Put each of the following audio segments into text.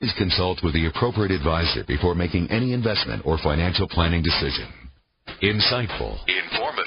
Please consult with the appropriate advisor before making any investment or financial planning decision. Insightful, informative,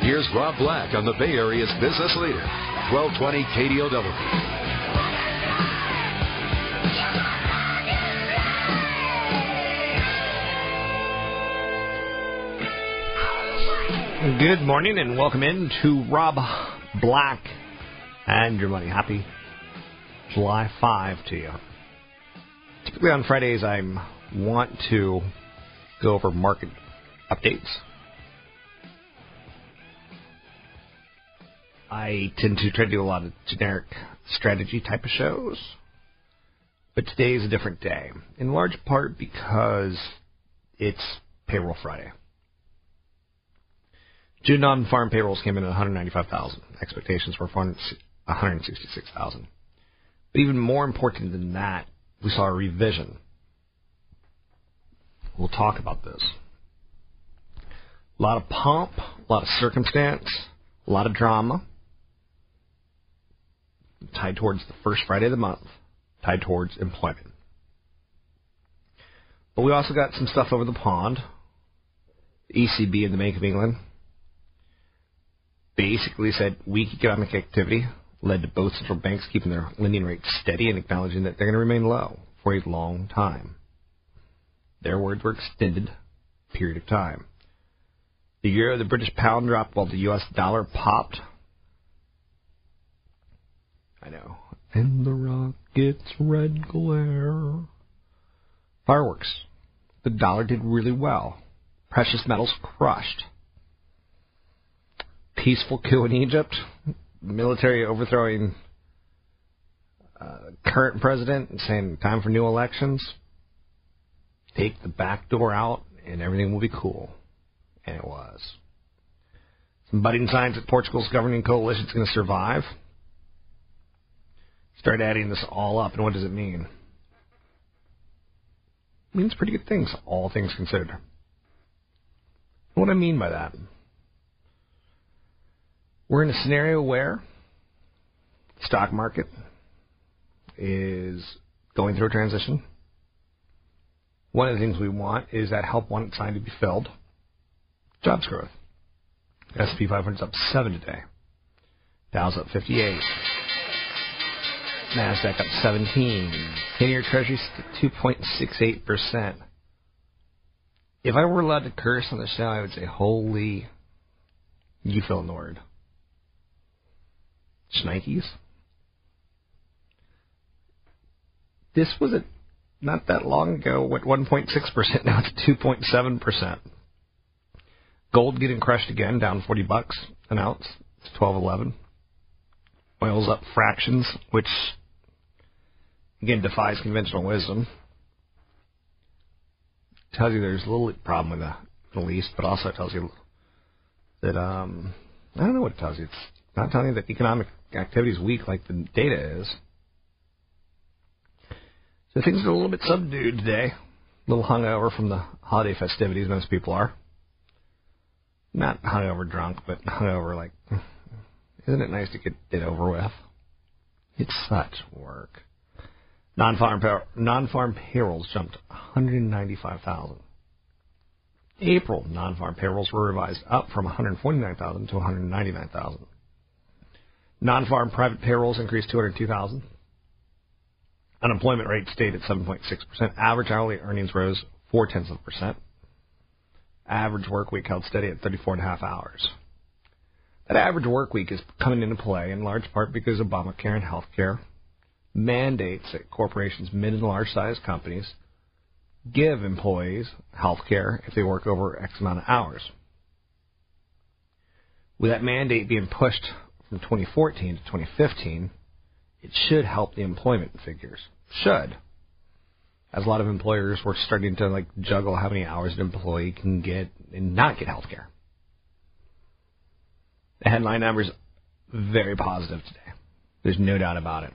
Here's Rob Black on the Bay Area's business leader, 1220 KDOW. Good morning and welcome in to Rob Black and your money. Happy July 5 to you. Typically on Fridays, I want to go over market updates. I tend to try to do a lot of generic strategy type of shows, but today is a different day, in large part because it's payroll Friday. June non-farm payrolls came in at 195,000. Expectations were 166,000. But even more important than that, we saw a revision. We'll talk about this. A lot of pomp, a lot of circumstance, a lot of drama, tied towards the first Friday of the month, tied towards employment. But we also got some stuff over the pond. The ECB and the Bank of England basically said weak economic activity led to both central banks keeping their lending rates steady and acknowledging that they're going to remain low for a long time. Their words were extended period of time. The euro, the British pound dropped while the U.S. dollar popped. I know. And the rocket's red glare. Fireworks. The dollar did really well. Precious metals crushed peaceful coup in Egypt, military overthrowing uh, current president saying time for new elections. Take the back door out and everything will be cool. And it was. Some budding signs that Portugal's governing coalition is going to survive. Start adding this all up, and what does it mean? It means pretty good things, all things considered. What do I mean by that? We're in a scenario where the stock market is going through a transition. One of the things we want is that help wanted sign to be filled. Jobs growth. S&P 500 is up 7 today. Dow's up 58. NASDAQ up 17. 10-year Treasury 2.68%. If I were allowed to curse on the show, I would say, holy, you in the. Schnikes. This was a, not that long ago at 1.6%. Now it's 2.7%. Gold getting crushed again, down 40 bucks an ounce. It's 12.11. Oil's up fractions, which again defies conventional wisdom. Tells you there's a little problem with the Middle East, but also tells you that um, I don't know what it tells you. It's not telling you that economic activity is weak like the data is. So things are a little bit subdued today. A little hungover from the holiday festivities, most people are. Not hungover drunk, but hungover like, isn't it nice to get it over with? It's such work. Non-farm, non-farm payrolls jumped 195,000. April non-farm payrolls were revised up from 149,000 to 199,000. Non-farm private payrolls increased 202,000. Unemployment rate stayed at 7.6%. Average hourly earnings rose four tenths of a percent. Average work week held steady at 34 and a half hours. That average work week is coming into play in large part because Obamacare and healthcare mandates that corporations, mid and large sized companies, give employees health care if they work over X amount of hours. With that mandate being pushed from 2014 to 2015, it should help the employment figures. Should. As a lot of employers were starting to like juggle how many hours an employee can get and not get health care. The headline numbers very positive today. There's no doubt about it.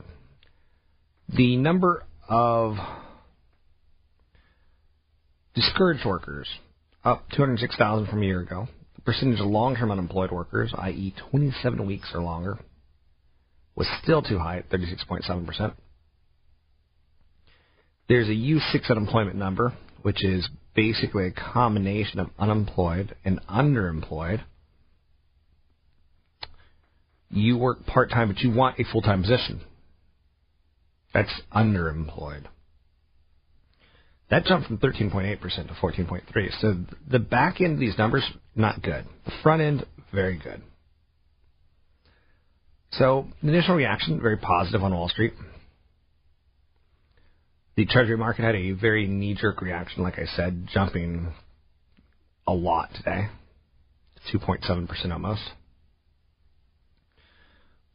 The number of discouraged workers up 206,000 from a year ago. The percentage of long-term unemployed workers, i.e., 27 weeks or longer, was still too high at 36.7%. There's a U6 unemployment number, which is basically a combination of unemployed and underemployed. You work part time, but you want a full time position. That's underemployed. That jumped from 13.8% to 14.3. So the back end of these numbers, not good. The front end, very good. So the initial reaction, very positive on Wall Street. The Treasury market had a very knee-jerk reaction, like I said, jumping a lot today, 2.7% almost.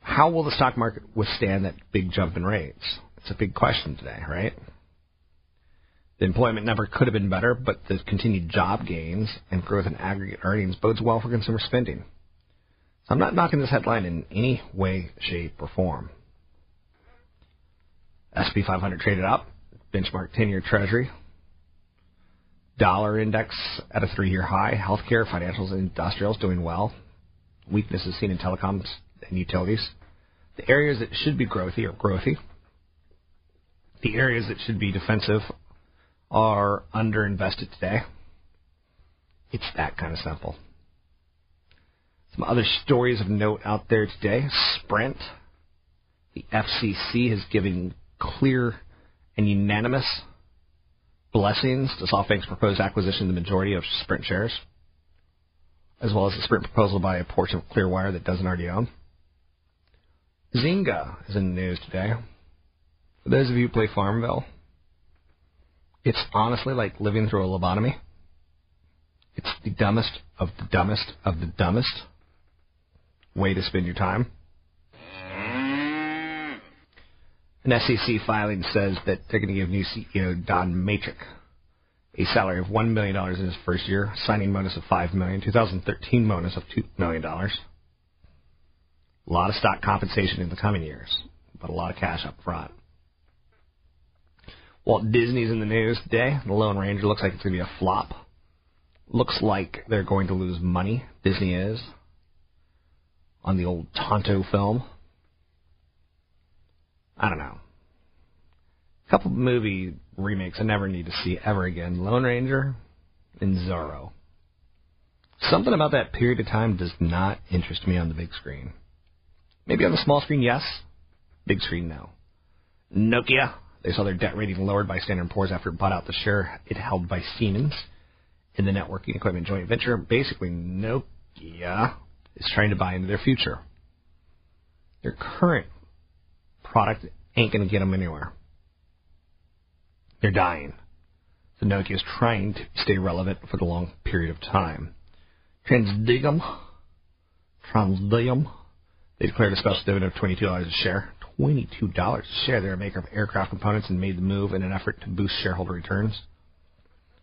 How will the stock market withstand that big jump in rates? It's a big question today, right? The employment number could have been better, but the continued job gains and growth in aggregate earnings bodes well for consumer spending. So I'm not knocking this headline in any way, shape, or form. SP 500 traded up, benchmark 10-year Treasury, dollar index at a three-year high, healthcare, financials, and industrials doing well. Weaknesses seen in telecoms and utilities. The areas that should be growthy are growthy. The areas that should be defensive are underinvested today. It's that kind of simple. Some other stories of note out there today. Sprint. The FCC has given clear and unanimous blessings to SoftBank's proposed acquisition of the majority of Sprint shares, as well as the Sprint proposal by a portion of Clearwire that doesn't already own. Zynga is in the news today. Those of you who play Farmville, it's honestly like living through a lobotomy. It's the dumbest of the dumbest of the dumbest way to spend your time. An SEC filing says that they're going to give new CEO Don Mattrick a salary of $1 million in his first year, signing bonus of $5 million, 2013 bonus of $2 million. A lot of stock compensation in the coming years, but a lot of cash up front. Walt Disney's in the news today. The Lone Ranger looks like it's going to be a flop. Looks like they're going to lose money. Disney is on the old Tonto film. I don't know. A couple movie remakes I never need to see ever again. Lone Ranger and Zorro. Something about that period of time does not interest me on the big screen. Maybe on the small screen, yes. Big screen, no. Nokia they saw their debt rating lowered by Standard & Poor's after it bought out the share it held by Siemens in the networking equipment joint venture. Basically, Nokia is trying to buy into their future. Their current product ain't going to get them anywhere. They're dying. So Nokia is trying to stay relevant for the long period of time. TransDigm, TransDigm, they declared a special dividend of $22 a share. $22 a share. They're a maker of aircraft components and made the move in an effort to boost shareholder returns.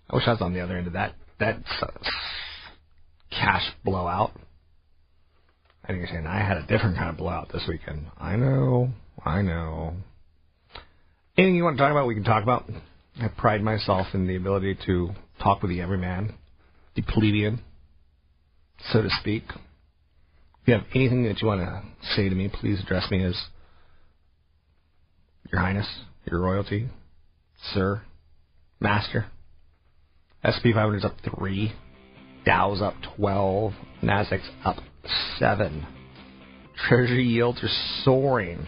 I wish I was on the other end of that. That uh, cash blowout. I think you're saying I had a different kind of blowout this weekend. I know, I know. Anything you want to talk about, we can talk about. I pride myself in the ability to talk with the everyman, the plebeian, so to speak. If you have anything that you want to say to me, please address me as your Highness, Your Royalty, Sir, Master. SP 500 is up 3. Dow's up 12. Nasdaq's up 7. Treasury yields are soaring.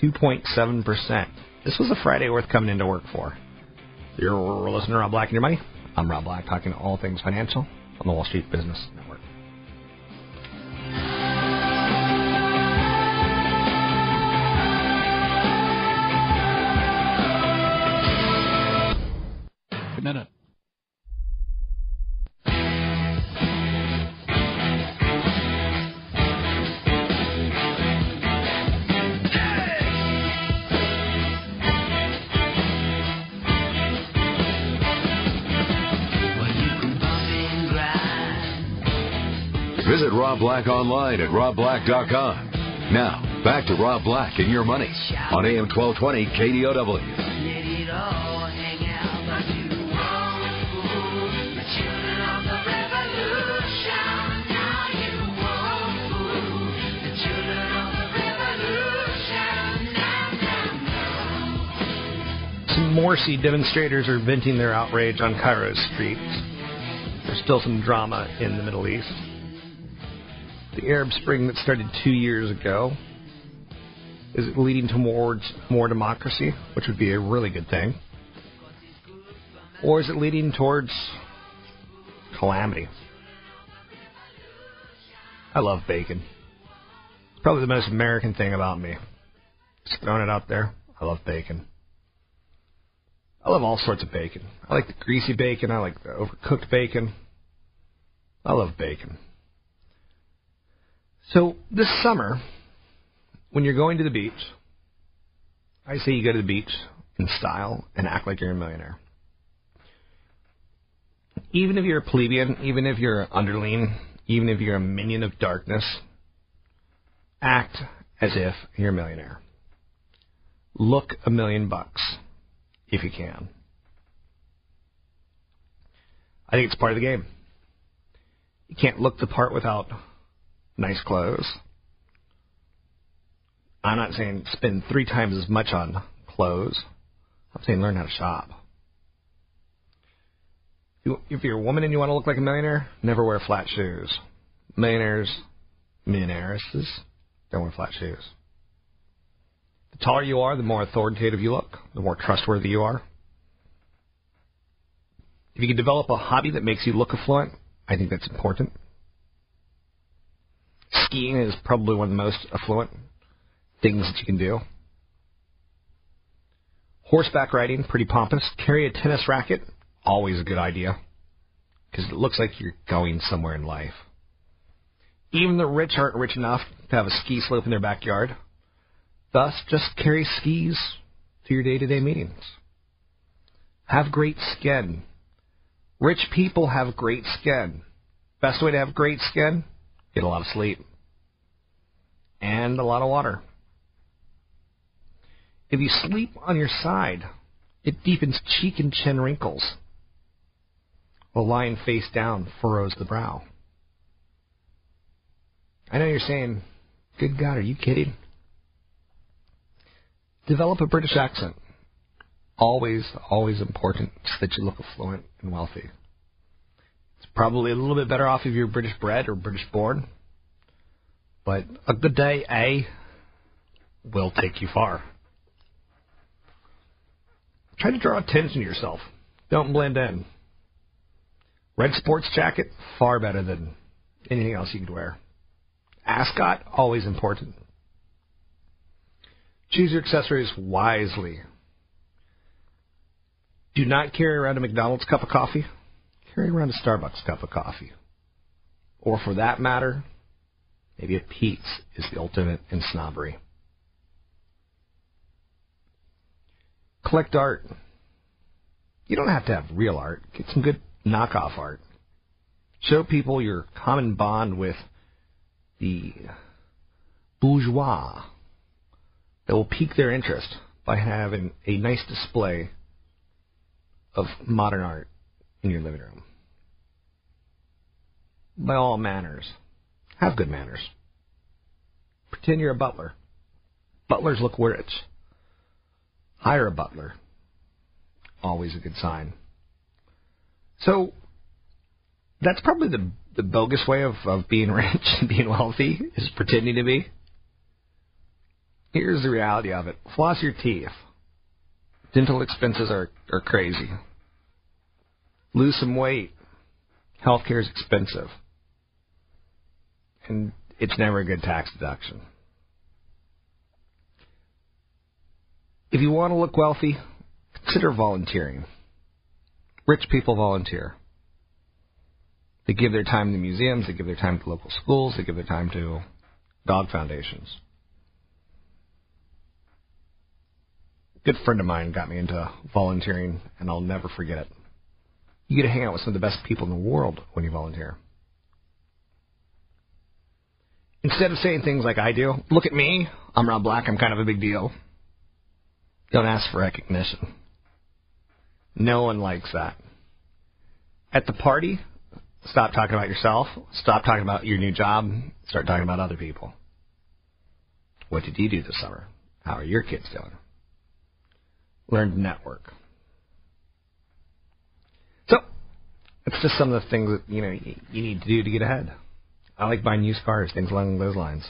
2.7%. This was a Friday worth coming into work for. You're listening to Rob Black and Your Money. I'm Rob Black, talking all things financial on the Wall Street Business Network. Black online at robblack.com. Now, back to Rob Black and your money on AM 1220 KDOW. Some Morsi demonstrators are venting their outrage on Cairo's streets. There's still some drama in the Middle East. The Arab Spring that started two years ago is it leading towards more democracy, which would be a really good thing? Or is it leading towards calamity? I love bacon. Probably the most American thing about me. Just throwing it out there. I love bacon. I love all sorts of bacon. I like the greasy bacon. I like the overcooked bacon. I love bacon. So this summer, when you're going to the beach, I say you go to the beach in style and act like you're a millionaire. Even if you're a plebeian, even if you're an underling, even if you're a minion of darkness, act as if you're a millionaire. Look a million bucks if you can. I think it's part of the game. You can't look the part without nice clothes. I'm not saying spend three times as much on clothes. I'm saying learn how to shop. If you're a woman and you want to look like a millionaire, never wear flat shoes. Millionaires, millionairesses don't wear flat shoes. The taller you are, the more authoritative you look, the more trustworthy you are. If you can develop a hobby that makes you look affluent, I think that's important. Skiing is probably one of the most affluent things that you can do. Horseback riding, pretty pompous. Carry a tennis racket, always a good idea. Because it looks like you're going somewhere in life. Even the rich aren't rich enough to have a ski slope in their backyard. Thus, just carry skis to your day to day meetings. Have great skin. Rich people have great skin. Best way to have great skin? Get a lot of sleep. And a lot of water. If you sleep on your side, it deepens cheek and chin wrinkles. While lying face down furrows the brow. I know you're saying, good God, are you kidding? Develop a British accent. Always, always important so that you look affluent and wealthy. It's probably a little bit better off if you're British bred or British born. But a good day, A, will take you far. Try to draw attention to yourself. Don't blend in. Red sports jacket, far better than anything else you could wear. Ascot, always important. Choose your accessories wisely. Do not carry around a McDonald's cup of coffee. Carry around a Starbucks cup of coffee. Or for that matter, maybe a Pete's is the ultimate in snobbery. Collect art. You don't have to have real art. Get some good knockoff art. Show people your common bond with the bourgeois that will pique their interest by having a nice display of modern art in your living room. By all manners, have good manners. Pretend you're a butler. Butlers look rich. Hire a butler. Always a good sign. So that's probably the the bogus way of, of being rich and being wealthy is pretending to be. Here's the reality of it. Floss your teeth. Dental expenses are, are crazy. Lose some weight. Healthcare is expensive. And it's never a good tax deduction. If you want to look wealthy, consider volunteering. Rich people volunteer. They give their time to museums, they give their time to local schools, they give their time to dog foundations. A good friend of mine got me into volunteering, and I'll never forget it. You get to hang out with some of the best people in the world when you volunteer. Instead of saying things like I do, look at me, I'm Rob Black, I'm kind of a big deal. Don't ask for recognition. No one likes that. At the party, stop talking about yourself, stop talking about your new job, start talking about other people. What did you do this summer? How are your kids doing? Learn to network. So, it's just some of the things that you know you need to do to get ahead. I like buying used cars, things along those lines.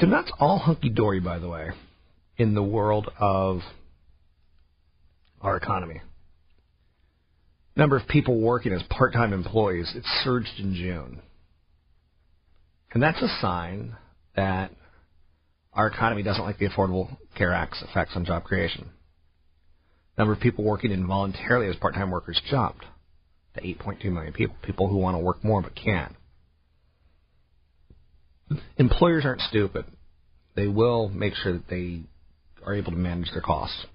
So that's all hunky dory, by the way, in the world of our economy. Number of people working as part-time employees it surged in June, and that's a sign that our economy doesn't like the Affordable Care Act's effects on job creation. Number of people working involuntarily as part-time workers jumped to 8.2 million people. People who want to work more but can't. Employers aren't stupid. They will make sure that they are able to manage their costs.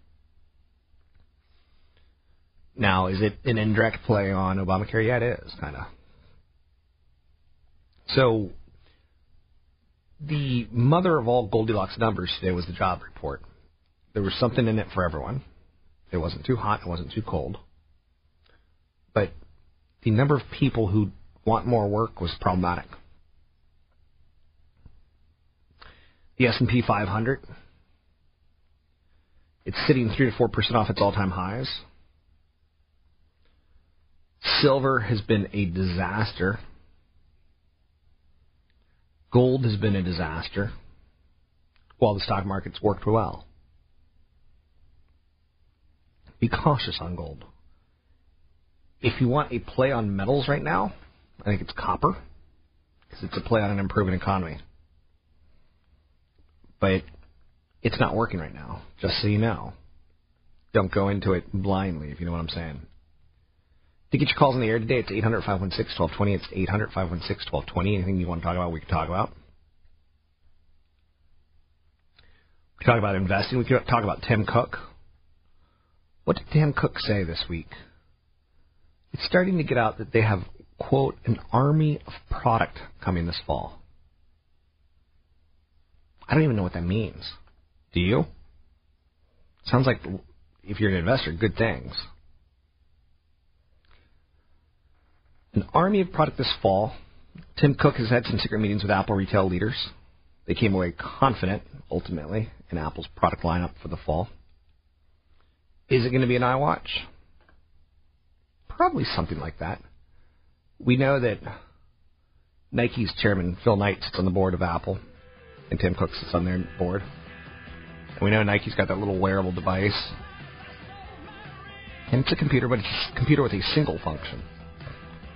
Now, is it an indirect play on Obamacare? Yeah, it is, kind of. So, the mother of all Goldilocks numbers today was the job report. There was something in it for everyone. It wasn't too hot, it wasn't too cold. But the number of people who want more work was problematic. The S&P 500 it's sitting 3 to 4% off its all-time highs. Silver has been a disaster Gold has been a disaster while the stock market's worked well. Be cautious on gold. If you want a play on metals right now, I think it's copper because it's a play on an improving economy. But it's not working right now, just so you know. Don't go into it blindly, if you know what I'm saying. To get your calls in the air today, it's 800 516 1220. It's 800 516 1220. Anything you want to talk about, we can talk about. We can talk about investing. We can talk about Tim Cook. What did Tim Cook say this week? It's starting to get out that they have, quote, an army of product coming this fall. I don't even know what that means. Do you? Sounds like, if you're an investor, good things. an army of product this fall. Tim Cook has had some secret meetings with Apple retail leaders. They came away confident, ultimately, in Apple's product lineup for the fall. Is it going to be an iWatch? Probably something like that. We know that Nike's chairman, Phil Knight, sits on the board of Apple, and Tim Cook sits on their board. And we know Nike's got that little wearable device. And it's a computer, but it's a computer with a single function.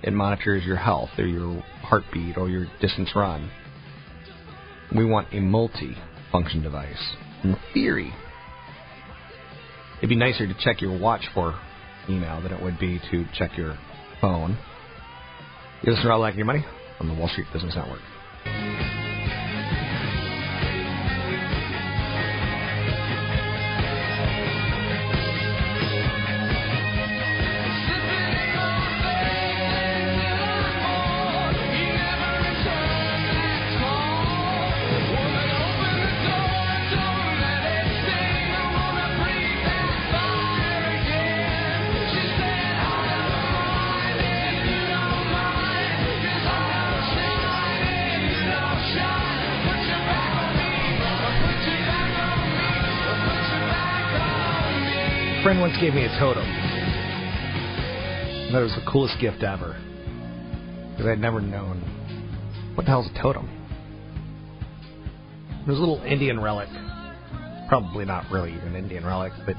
It monitors your health or your heartbeat or your distance run. We want a multi function device. In theory, it'd be nicer to check your watch for email than it would be to check your phone. You listen to Rob Black Your Money on the Wall Street Business Network. Gave me a totem. It was the coolest gift ever. Because I'd never known. What the hell's a totem? It was a little Indian relic. probably not really an Indian relic, but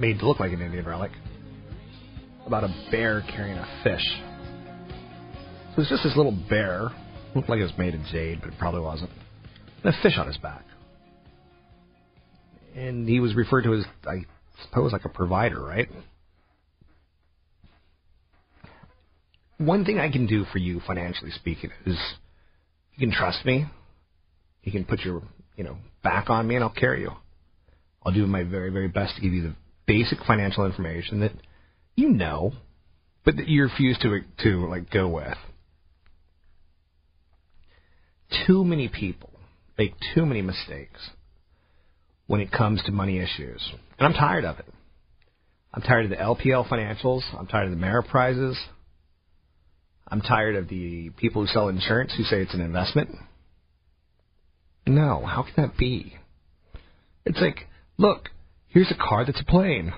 made to look like an Indian relic, about a bear carrying a fish. So was just this little bear, looked like it was made of jade, but it probably wasn't, and a fish on his back. And he was referred to as, I suppose, like a provider, right? One thing I can do for you, financially speaking, is you can trust me. You can put your, you know, back on me, and I'll carry you. I'll do my very, very best to give you the basic financial information that you know, but that you refuse to to like go with. Too many people make too many mistakes when it comes to money issues, and I'm tired of it. I'm tired of the LPL financials. I'm tired of the Ameriprises. I'm tired of the people who sell insurance who say it's an investment. No, how can that be? It's like, look, here's a car that's a plane.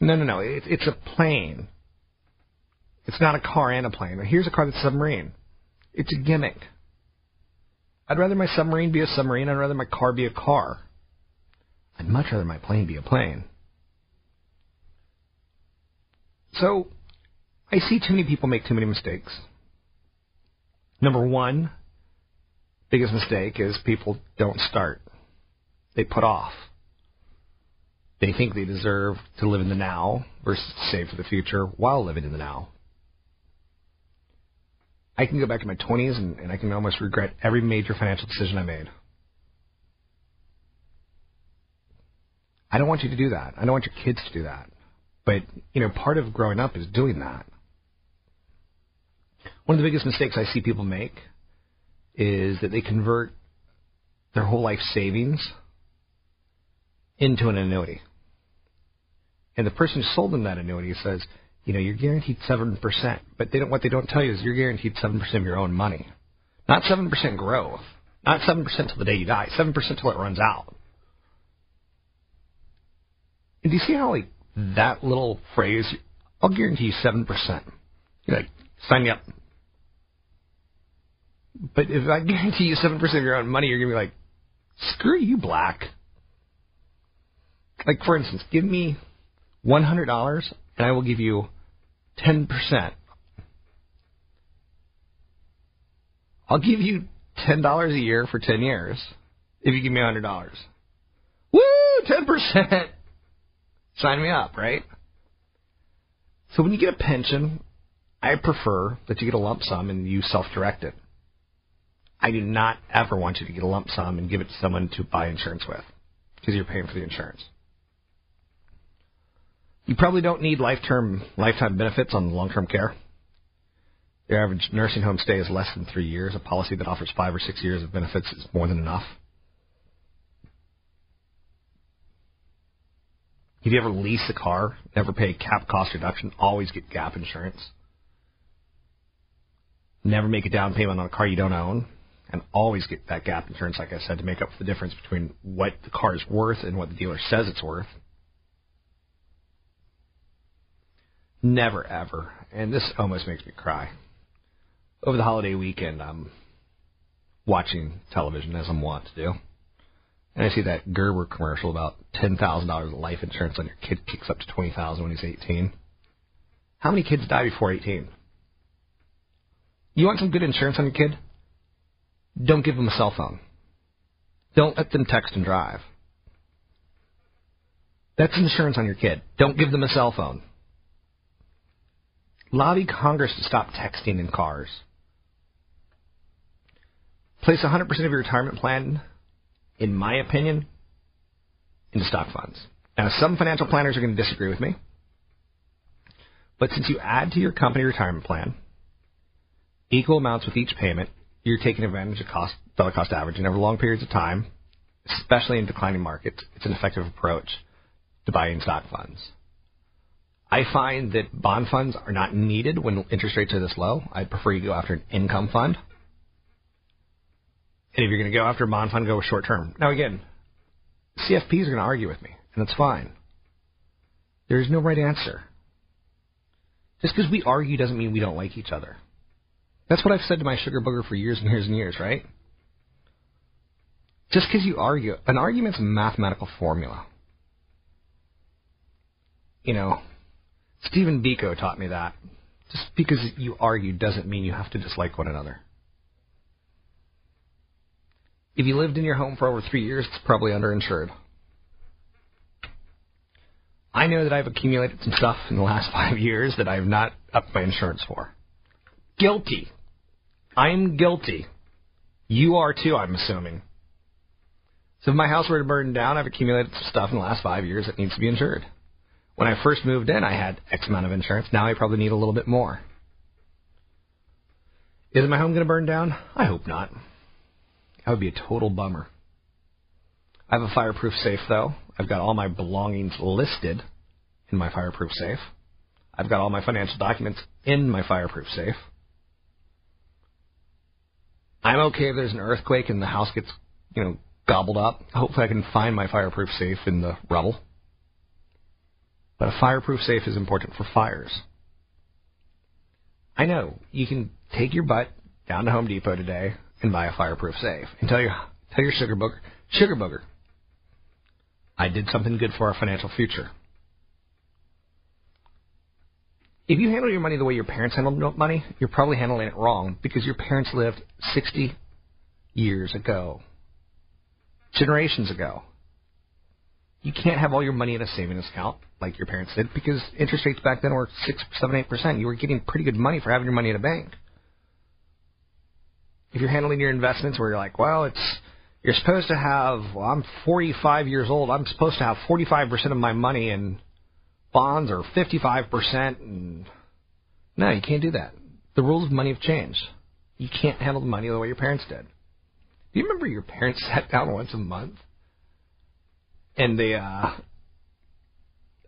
No, no, no, it, it's a plane. It's not a car and a plane. Here's a car that's a submarine. It's a gimmick. I'd rather my submarine be a submarine. I'd rather my car be a car. I'd much rather my plane be a plane. So, I see too many people make too many mistakes. Number one, biggest mistake is people don't start. They put off. They think they deserve to live in the now versus save for the future while living in the now. I can go back to my 20s and, and I can almost regret every major financial decision I made. I don't want you to do that. I don't want your kids to do that. But, you know, part of growing up is doing that. One of the biggest mistakes I see people make is that they convert their whole life savings into an annuity. And the person who sold them that annuity says, you know, you're guaranteed 7%, but they don't, what they don't tell you is you're guaranteed 7% of your own money. Not 7% growth. Not 7% till the day you die. 7% till it runs out. And do you see how, like, that little phrase, I'll guarantee you 7%. You're like, sign me up. But if I guarantee you 7% of your own money, you're to be like, screw you, Black. Like, for instance, give me $100 and I will give you 10%. I'll give you $10 a year for 10 years if you give me a $100. Woo! 10%! Sign me up, right? So when you get a pension, I prefer that you get a lump sum and you self direct it. I do not ever want you to get a lump sum and give it to someone to buy insurance with because you're paying for the insurance. You probably don't need lifetime lifetime benefits on long-term care. Your average nursing home stay is less than three years. A policy that offers five or six years of benefits is more than enough. If you ever lease a car, never pay cap cost reduction, always get gap insurance. Never make a down payment on a car you don't own, and always get that gap insurance, like I said, to make up for the difference between what the car is worth and what the dealer says it's worth. Never ever, and this almost makes me cry. Over the holiday weekend, I'm watching television as I'm wont to do, and I see that Gerber commercial about ten thousand dollars of life insurance on your kid kicks up to twenty thousand when he's eighteen. How many kids die before eighteen? You want some good insurance on your kid? Don't give them a cell phone. Don't let them text and drive. That's insurance on your kid. Don't give them a cell phone. Lobby Congress to stop texting in cars. Place 100% of your retirement plan, in my opinion, into stock funds. Now, some financial planners are going to disagree with me, but since you add to your company retirement plan equal amounts with each payment, you're taking advantage of cost, dollar cost averaging over long periods of time, especially in declining markets. It's an effective approach to buying stock funds. I find that bond funds are not needed when interest rates are this low. I'd prefer you go after an income fund. And if you're going to go after a bond fund, go with short term. Now, again, CFPs are going to argue with me, and that's fine. There is no right answer. Just because we argue doesn't mean we don't like each other. That's what I've said to my sugar booger for years and years and years, right? Just because you argue, an argument's a mathematical formula. You know, Stephen Biko taught me that. Just because you argue doesn't mean you have to dislike one another. If you lived in your home for over three years, it's probably underinsured. I know that I've accumulated some stuff in the last five years that I have not upped my insurance for. Guilty. I'm guilty. You are too, I'm assuming. So if my house were to burn down, I've accumulated some stuff in the last five years that needs to be insured. When I first moved in, I had X amount of insurance. Now I probably need a little bit more. Is my home going to burn down? I hope not. That would be a total bummer. I have a fireproof safe, though. I've got all my belongings listed in my fireproof safe. I've got all my financial documents in my fireproof safe. I'm okay if there's an earthquake and the house gets, you know, gobbled up. Hopefully I can find my fireproof safe in the rubble. But a fireproof safe is important for fires. I know you can take your butt down to Home Depot today and buy a fireproof safe and tell your tell your sugar booger sugar booger I did something good for our financial future. If you handle your money the way your parents handled money, you're probably handling it wrong because your parents lived 60 years ago, generations ago. You can't have all your money in a savings account like your parents did because interest rates back then were six, seven, eight percent. You were getting pretty good money for having your money in a bank. If you're handling your investments where you're like, well, it's you're supposed to have, well, I'm 45 years old. I'm supposed to have 45% of my money in bonds or 55%. And no, you can't do that. The rules of money have changed. You can't handle the money the way your parents did. Do you remember your parents sat down once a month and they, uh,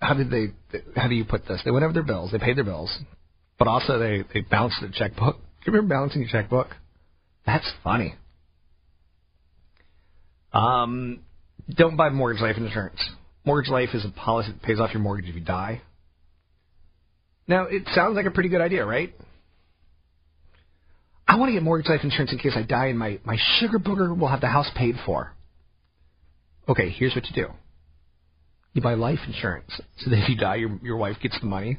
how did they, how do you put this? They went over their bills, they paid their bills, but also they, they balanced the checkbook. Do you remember balancing your checkbook? That's funny. Um, don't buy mortgage life insurance. Mortgage life is a policy that pays off your mortgage if you die. Now, it sounds like a pretty good idea, right? I want to get mortgage life insurance in case I die and my, my sugar booger will have the house paid for. Okay, here's what you do. You buy life insurance so that if you die, your, your wife gets the money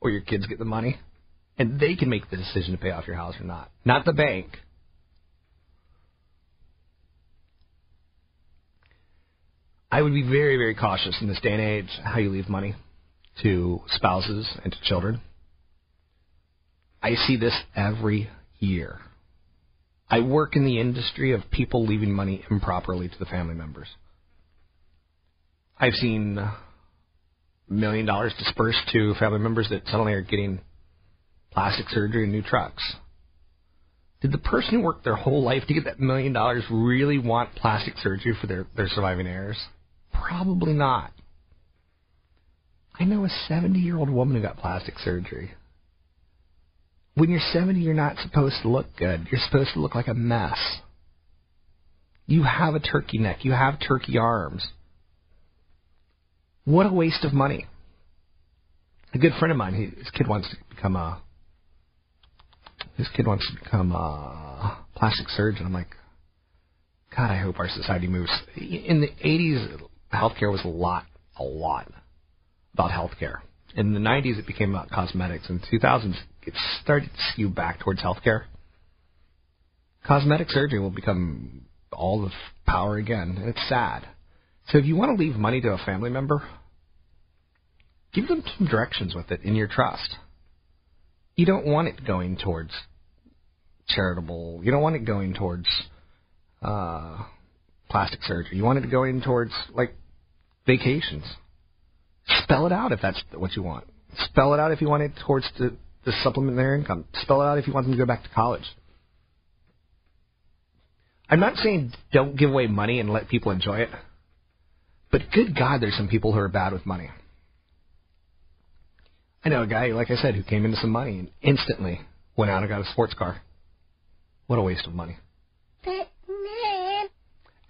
or your kids get the money and they can make the decision to pay off your house or not. Not the bank. I would be very, very cautious in this day and age how you leave money to spouses and to children. I see this every year. I work in the industry of people leaving money improperly to the family members. I've seen million dollars dispersed to family members that suddenly are getting plastic surgery and new trucks. Did the person who worked their whole life to get that million dollars really want plastic surgery for their, their surviving heirs? Probably not. I know a 70 year old woman who got plastic surgery. When you're 70, you're not supposed to look good. You're supposed to look like a mess. You have a turkey neck. You have turkey arms. What a waste of money. A good friend of mine, his kid wants to become a his kid wants to become a plastic surgeon. I'm like, God, I hope our society moves. In the 80s, healthcare was a lot, a lot about healthcare. In the 90s, it became about cosmetics. In the 2000s, it started to skew back towards healthcare. Cosmetic surgery will become all the power again, and it's sad. So if you want to leave money to a family member, give them some directions with it in your trust. You don't want it going towards charitable. You don't want it going towards uh, plastic surgery. You want it to go in towards like vacations. Spell it out if that's what you want. Spell it out if you want it towards the, the supplement their income. Spell it out if you want them to go back to college. I'm not saying don't give away money and let people enjoy it, but good God, there's some people who are bad with money. I know a guy, like I said, who came into some money and instantly went out and got a sports car. What a waste of money.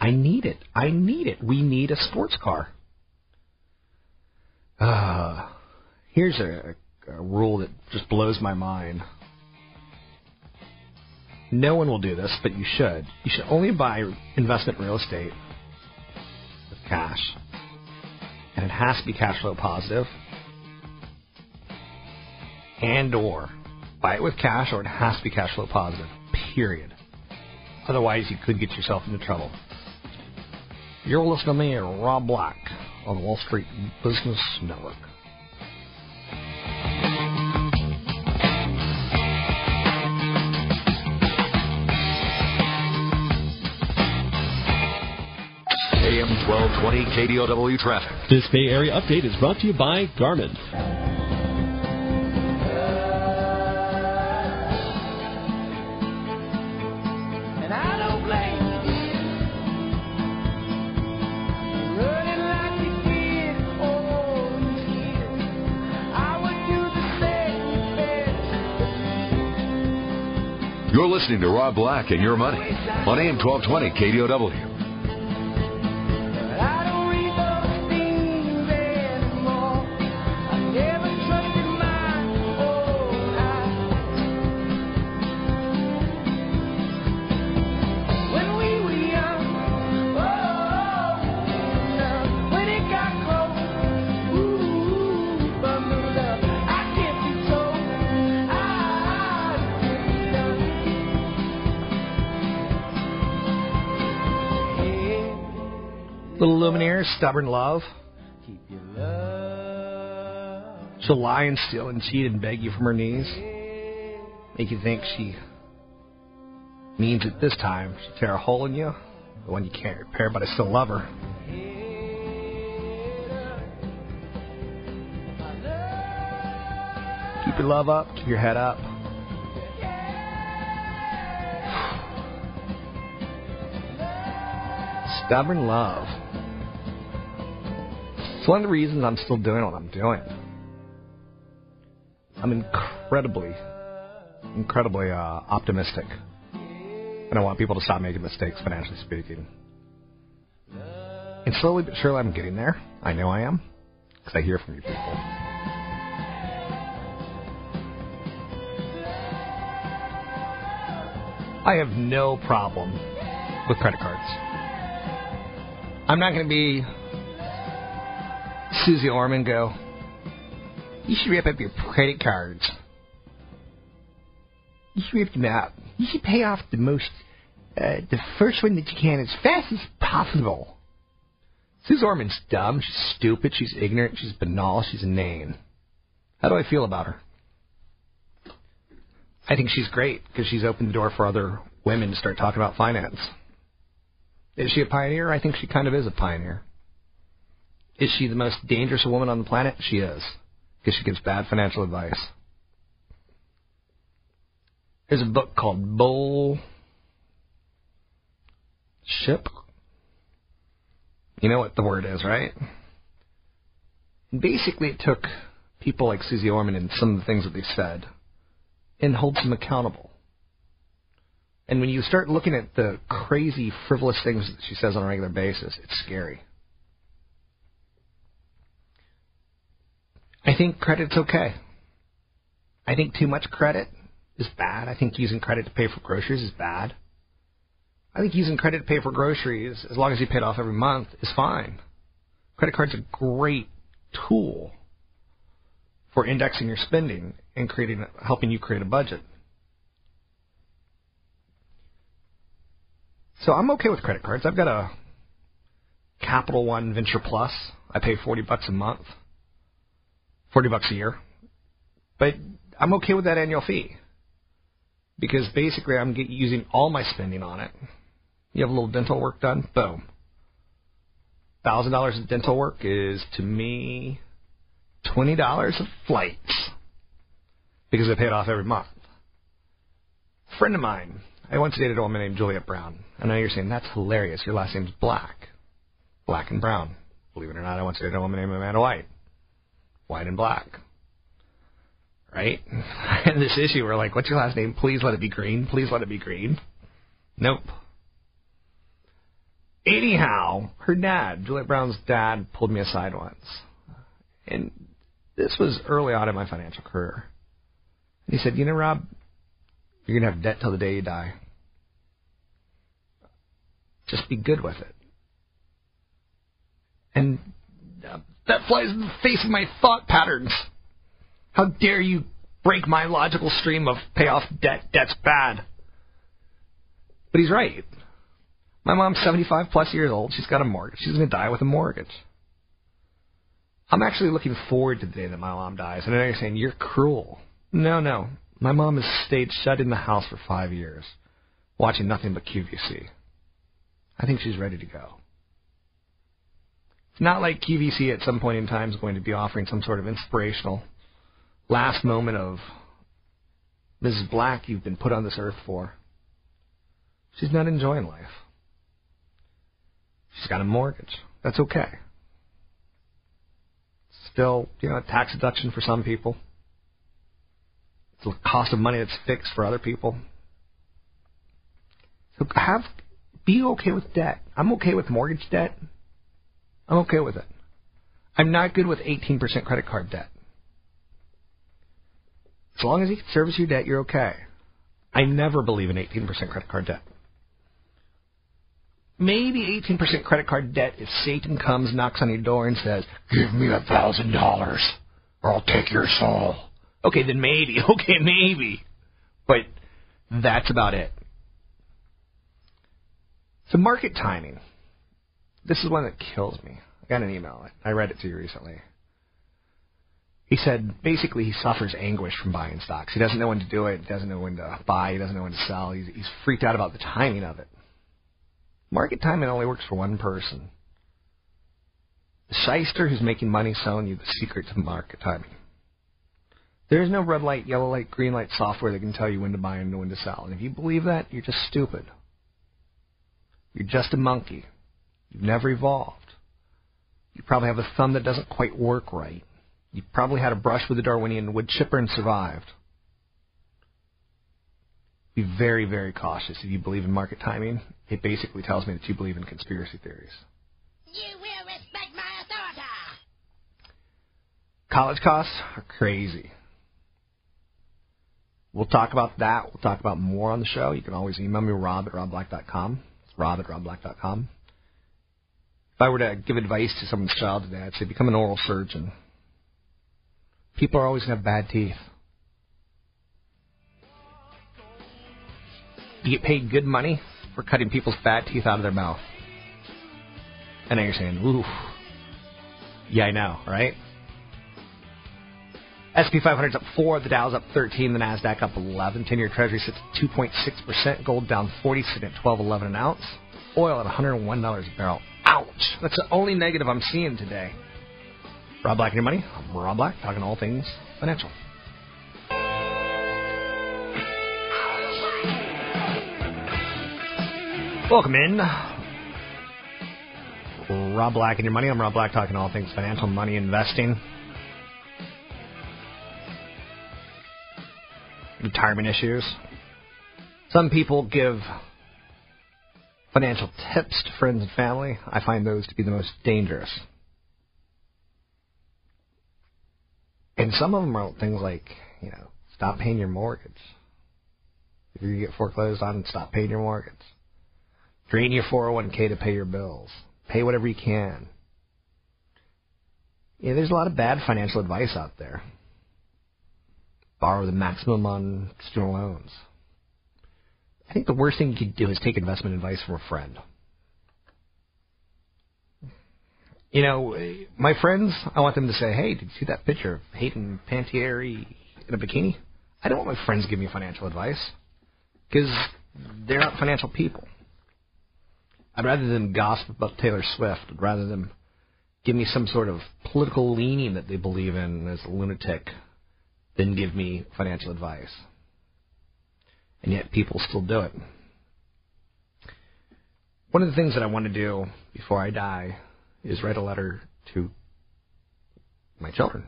I need it. I need it. We need a sports car. Uh, here's a, a rule that just blows my mind. no one will do this, but you should. You should only buy investment real estate with cash. And it has to be cash flow positive. And or buy it with cash or it has to be cash flow positive. Period. Otherwise you could get yourself into trouble. You're listening to me, Rob Black, on the Wall Street Business Network. AM 1220 KDOW traffic. This Bay Area update is brought to you by Garmin. Listening to Rob Black and Your Money on AM 1220 KDOW. Stubborn Love. love. She'll lie and steal and cheat and beg you from her knees. Make you think she means it this time. She'll tear a hole in you, the one you can't repair, but I still love her. Keep your love up, keep your head up. Stubborn love. One of the reasons I'm still doing what I'm doing. I'm incredibly, incredibly uh, optimistic. And I want people to stop making mistakes, financially speaking. And slowly but surely I'm getting there. I know I am. Because I hear from you people. I have no problem with credit cards. I'm not going to be Suze Orman go, you should rip up your credit cards. You should rip them out. You should pay off the most, uh, the first one that you can as fast as possible. Suze Orman's dumb. She's stupid. She's ignorant. She's banal. She's inane. How do I feel about her? I think she's great because she's opened the door for other women to start talking about finance. Is she a pioneer? I think she kind of is a pioneer. Is she the most dangerous woman on the planet? She is, because she gives bad financial advice. There's a book called Bull Ship. You know what the word is, right? Basically, it took people like Suze Orman and some of the things that they said and holds them accountable. And when you start looking at the crazy, frivolous things that she says on a regular basis, it's scary. I think credit's okay. I think too much credit is bad. I think using credit to pay for groceries is bad. I think using credit to pay for groceries, as long as you pay it off every month, is fine. Credit card's a great tool for indexing your spending and creating, helping you create a budget. So I'm okay with credit cards. I've got a Capital One Venture Plus. I pay 40 bucks a month. 40 bucks a year. But I'm okay with that annual fee. Because basically I'm get, using all my spending on it. You have a little dental work done, boom. Thousand dollars of dental work is to me twenty dollars of flights. Because I pay it off every month. A friend of mine, I once dated a woman named Juliet Brown. I know you're saying that's hilarious. Your last name's Black. Black and Brown. Believe it or not, I once dated a woman named Amanda White. White and black. Right? And this issue, we're like, what's your last name? Please let it be green. Please let it be green. Nope. Anyhow, her dad, Juliet Brown's dad, pulled me aside once. And this was early on in my financial career. And he said, You know, Rob, you're going to have debt till the day you die. Just be good with it. And that flies in the face of my thought patterns. How dare you break my logical stream of pay off debt? Debt's bad. But he's right. My mom's 75 plus years old. She's got a mortgage. She's going to die with a mortgage. I'm actually looking forward to the day that my mom dies. And you're saying, you're cruel. No, no. My mom has stayed shut in the house for five years, watching nothing but QVC. I think she's ready to go. It's not like QVC at some point in time is going to be offering some sort of inspirational last moment of Mrs. Black, you've been put on this earth for. She's not enjoying life. She's got a mortgage. That's okay. Still, you know, tax deduction for some people. It's a cost of money that's fixed for other people. So have be okay with debt. I'm okay with mortgage debt. I'm okay with it. I'm not good with 18% credit card debt. As long as you can service your debt, you're okay. I never believe in 18% credit card debt. Maybe 18% credit card debt if Satan comes, knocks on your door, and says, Give me a thousand dollars, or I'll take your soul. Okay, then maybe. Okay, maybe. But that's about it. So market timing. This is one that kills me. I got an email. I read it to you recently. He said basically he suffers anguish from buying stocks. He doesn't know when to do it. He doesn't know when to buy. He doesn't know when to sell. He's, he's freaked out about the timing of it. Market timing only works for one person. The shyster who's making money selling you the secret to market timing. There is no red light, yellow light, green light software that can tell you when to buy and when to sell. And if you believe that, you're just stupid. You're just a monkey. You've never evolved. You probably have a thumb that doesn't quite work right. You probably had a brush with a Darwinian wood chipper and survived. Be very, very cautious if you believe in market timing. It basically tells me that you believe in conspiracy theories. You will respect my authority. College costs are crazy. We'll talk about that. We'll talk about more on the show. You can always email me, rob at robblack.com. It's rob at robblack.com. If I were to give advice to someone's child today, I'd say become an oral surgeon. People are always going to have bad teeth. You get paid good money for cutting people's bad teeth out of their mouth. And now you're saying, oof. Yeah, I know, right? SP 500's up 4, the Dow's up 13, the Nasdaq up 11, 10-year Treasury sits at 2.6%, gold down 40, sitting at 12.11 an ounce, oil at $101 a barrel. Ouch! That's the only negative I'm seeing today. Rob Black and your money. I'm Rob Black, talking all things financial. Welcome in. Rob Black and your money. I'm Rob Black, talking all things financial, money, investing, retirement issues. Some people give financial tips to friends and family. I find those to be the most dangerous. And some of them are things like, you know, stop paying your mortgage. If you get foreclosed on, stop paying your mortgage. Drain your 401k to pay your bills. Pay whatever you can. Yeah, there's a lot of bad financial advice out there. Borrow the maximum on student loans. I think the worst thing you could do is take investment advice from a friend. You know, my friends, I want them to say, hey, did you see that picture of Hayden Panettiere in a bikini? I don't want my friends to give me financial advice because they're not financial people. I'd rather them gossip about Taylor Swift, I'd rather them give me some sort of political leaning that they believe in as a lunatic than give me financial advice. And yet people still do it. One of the things that I want to do before I die is write a letter to my children.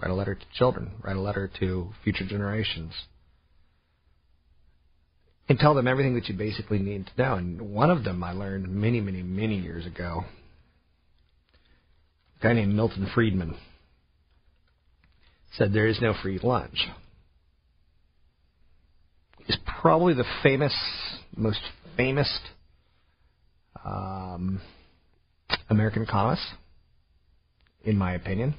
Write a letter to children. Write a letter to future generations. And tell them everything that you basically need to know. And one of them I learned many, many, many years ago. A guy named Milton Friedman said there is no free lunch. Is probably the famous, most famous um, American Economist, in my opinion.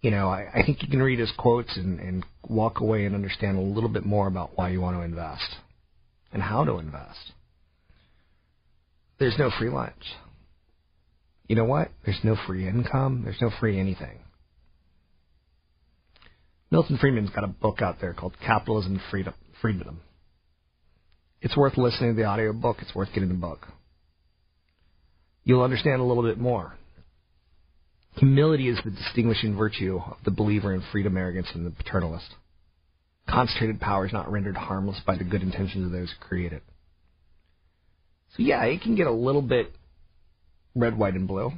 You know, I, I think you can read his quotes and, and walk away and understand a little bit more about why you want to invest and how to invest. There's no free lunch. You know what? There's no free income. There's no free anything. Milton Friedman's got a book out there called Capitalism and Freedom. Freedom. It's worth listening to the audio book. It's worth getting the book. You'll understand a little bit more. Humility is the distinguishing virtue of the believer in freedom, arrogance, and the paternalist. Concentrated power is not rendered harmless by the good intentions of those who create it. So yeah, it can get a little bit red, white, and blue.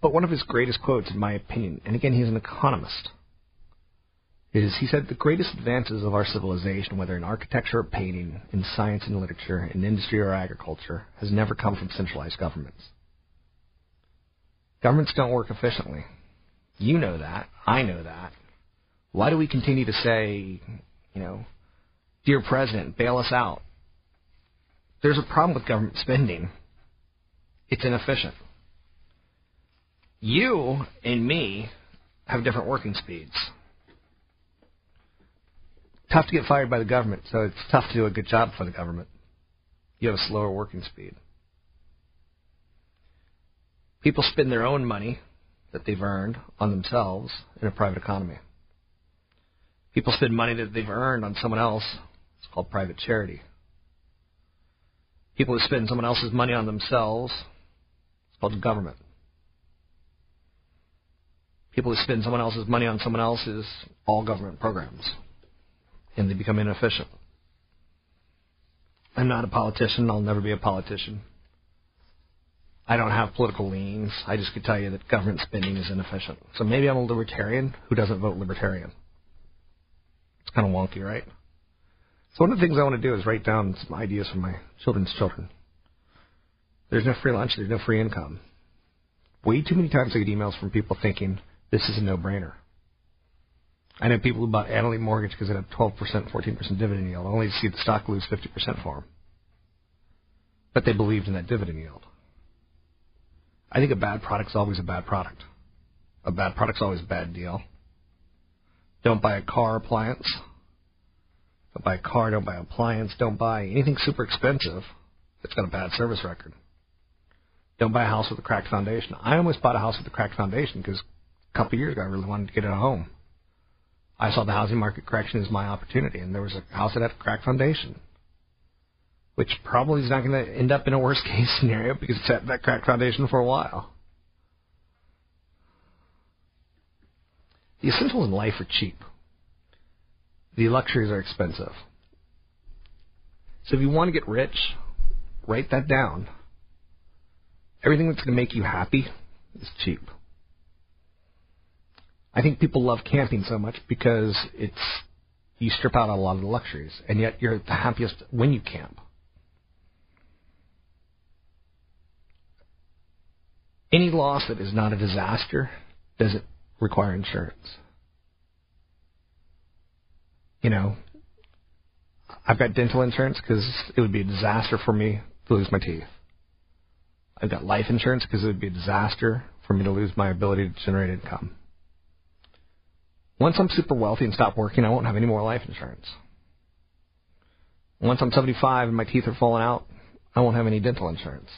But one of his greatest quotes, in my opinion, and again, he's an economist, is he said the greatest advances of our civilization, whether in architecture or painting, in science and literature, in industry or agriculture, has never come from centralized governments. Governments don't work efficiently. You know that. I know that. Why do we continue to say, you know, Dear President, bail us out? There's a problem with government spending. It's inefficient. You and me have different working speeds tough to get fired by the government, so it's tough to do a good job for the government. You have a slower working speed. People spend their own money that they've earned on themselves in a private economy. People spend money that they've earned on someone else. It's called private charity. People who spend someone else's money on themselves, it's called government. People who spend someone else's money on someone else's, all government programs and they become inefficient. I'm not a politician. I'll never be a politician. I don't have political leans. I just could tell you that government spending is inefficient. So maybe I'm a libertarian who doesn't vote libertarian. It's kind of wonky, right? So one of the things I want to do is write down some ideas for my children's children. There's no free lunch. There's no free income. Way too many times I get emails from people thinking this is a no-brainer. I know people who bought Annaly Mortgage because it had 12%, 14% dividend yield, only to see the stock lose 50% for them. But they believed in that dividend yield. I think a bad product is always a bad product. A bad product is always a bad deal. Don't buy a car appliance. Don't buy a car, don't buy an appliance, don't buy anything super expensive that's got a bad service record. Don't buy a house with a cracked foundation. I almost bought a house with a cracked foundation because couple of years ago I really wanted to get a home. I saw the housing market correction as my opportunity, and there was a house that had a cracked foundation, which probably is not going to end up in a worst case scenario because it's had that cracked foundation for a while. The essentials in life are cheap. The luxuries are expensive. So if you want to get rich, write that down. Everything that's going to make you happy is cheap. I think people love camping so much because it's you strip out a lot of the luxuries, and yet you're the happiest when you camp. Any loss that is not a disaster doesn't require insurance. You know, I've got dental insurance because it would be a disaster for me to lose my teeth. I've got life insurance because it would be a disaster for me to lose my ability to generate income. Once I'm super wealthy and stop working, I won't have any more life insurance. Once I'm 75 and my teeth are falling out, I won't have any dental insurance.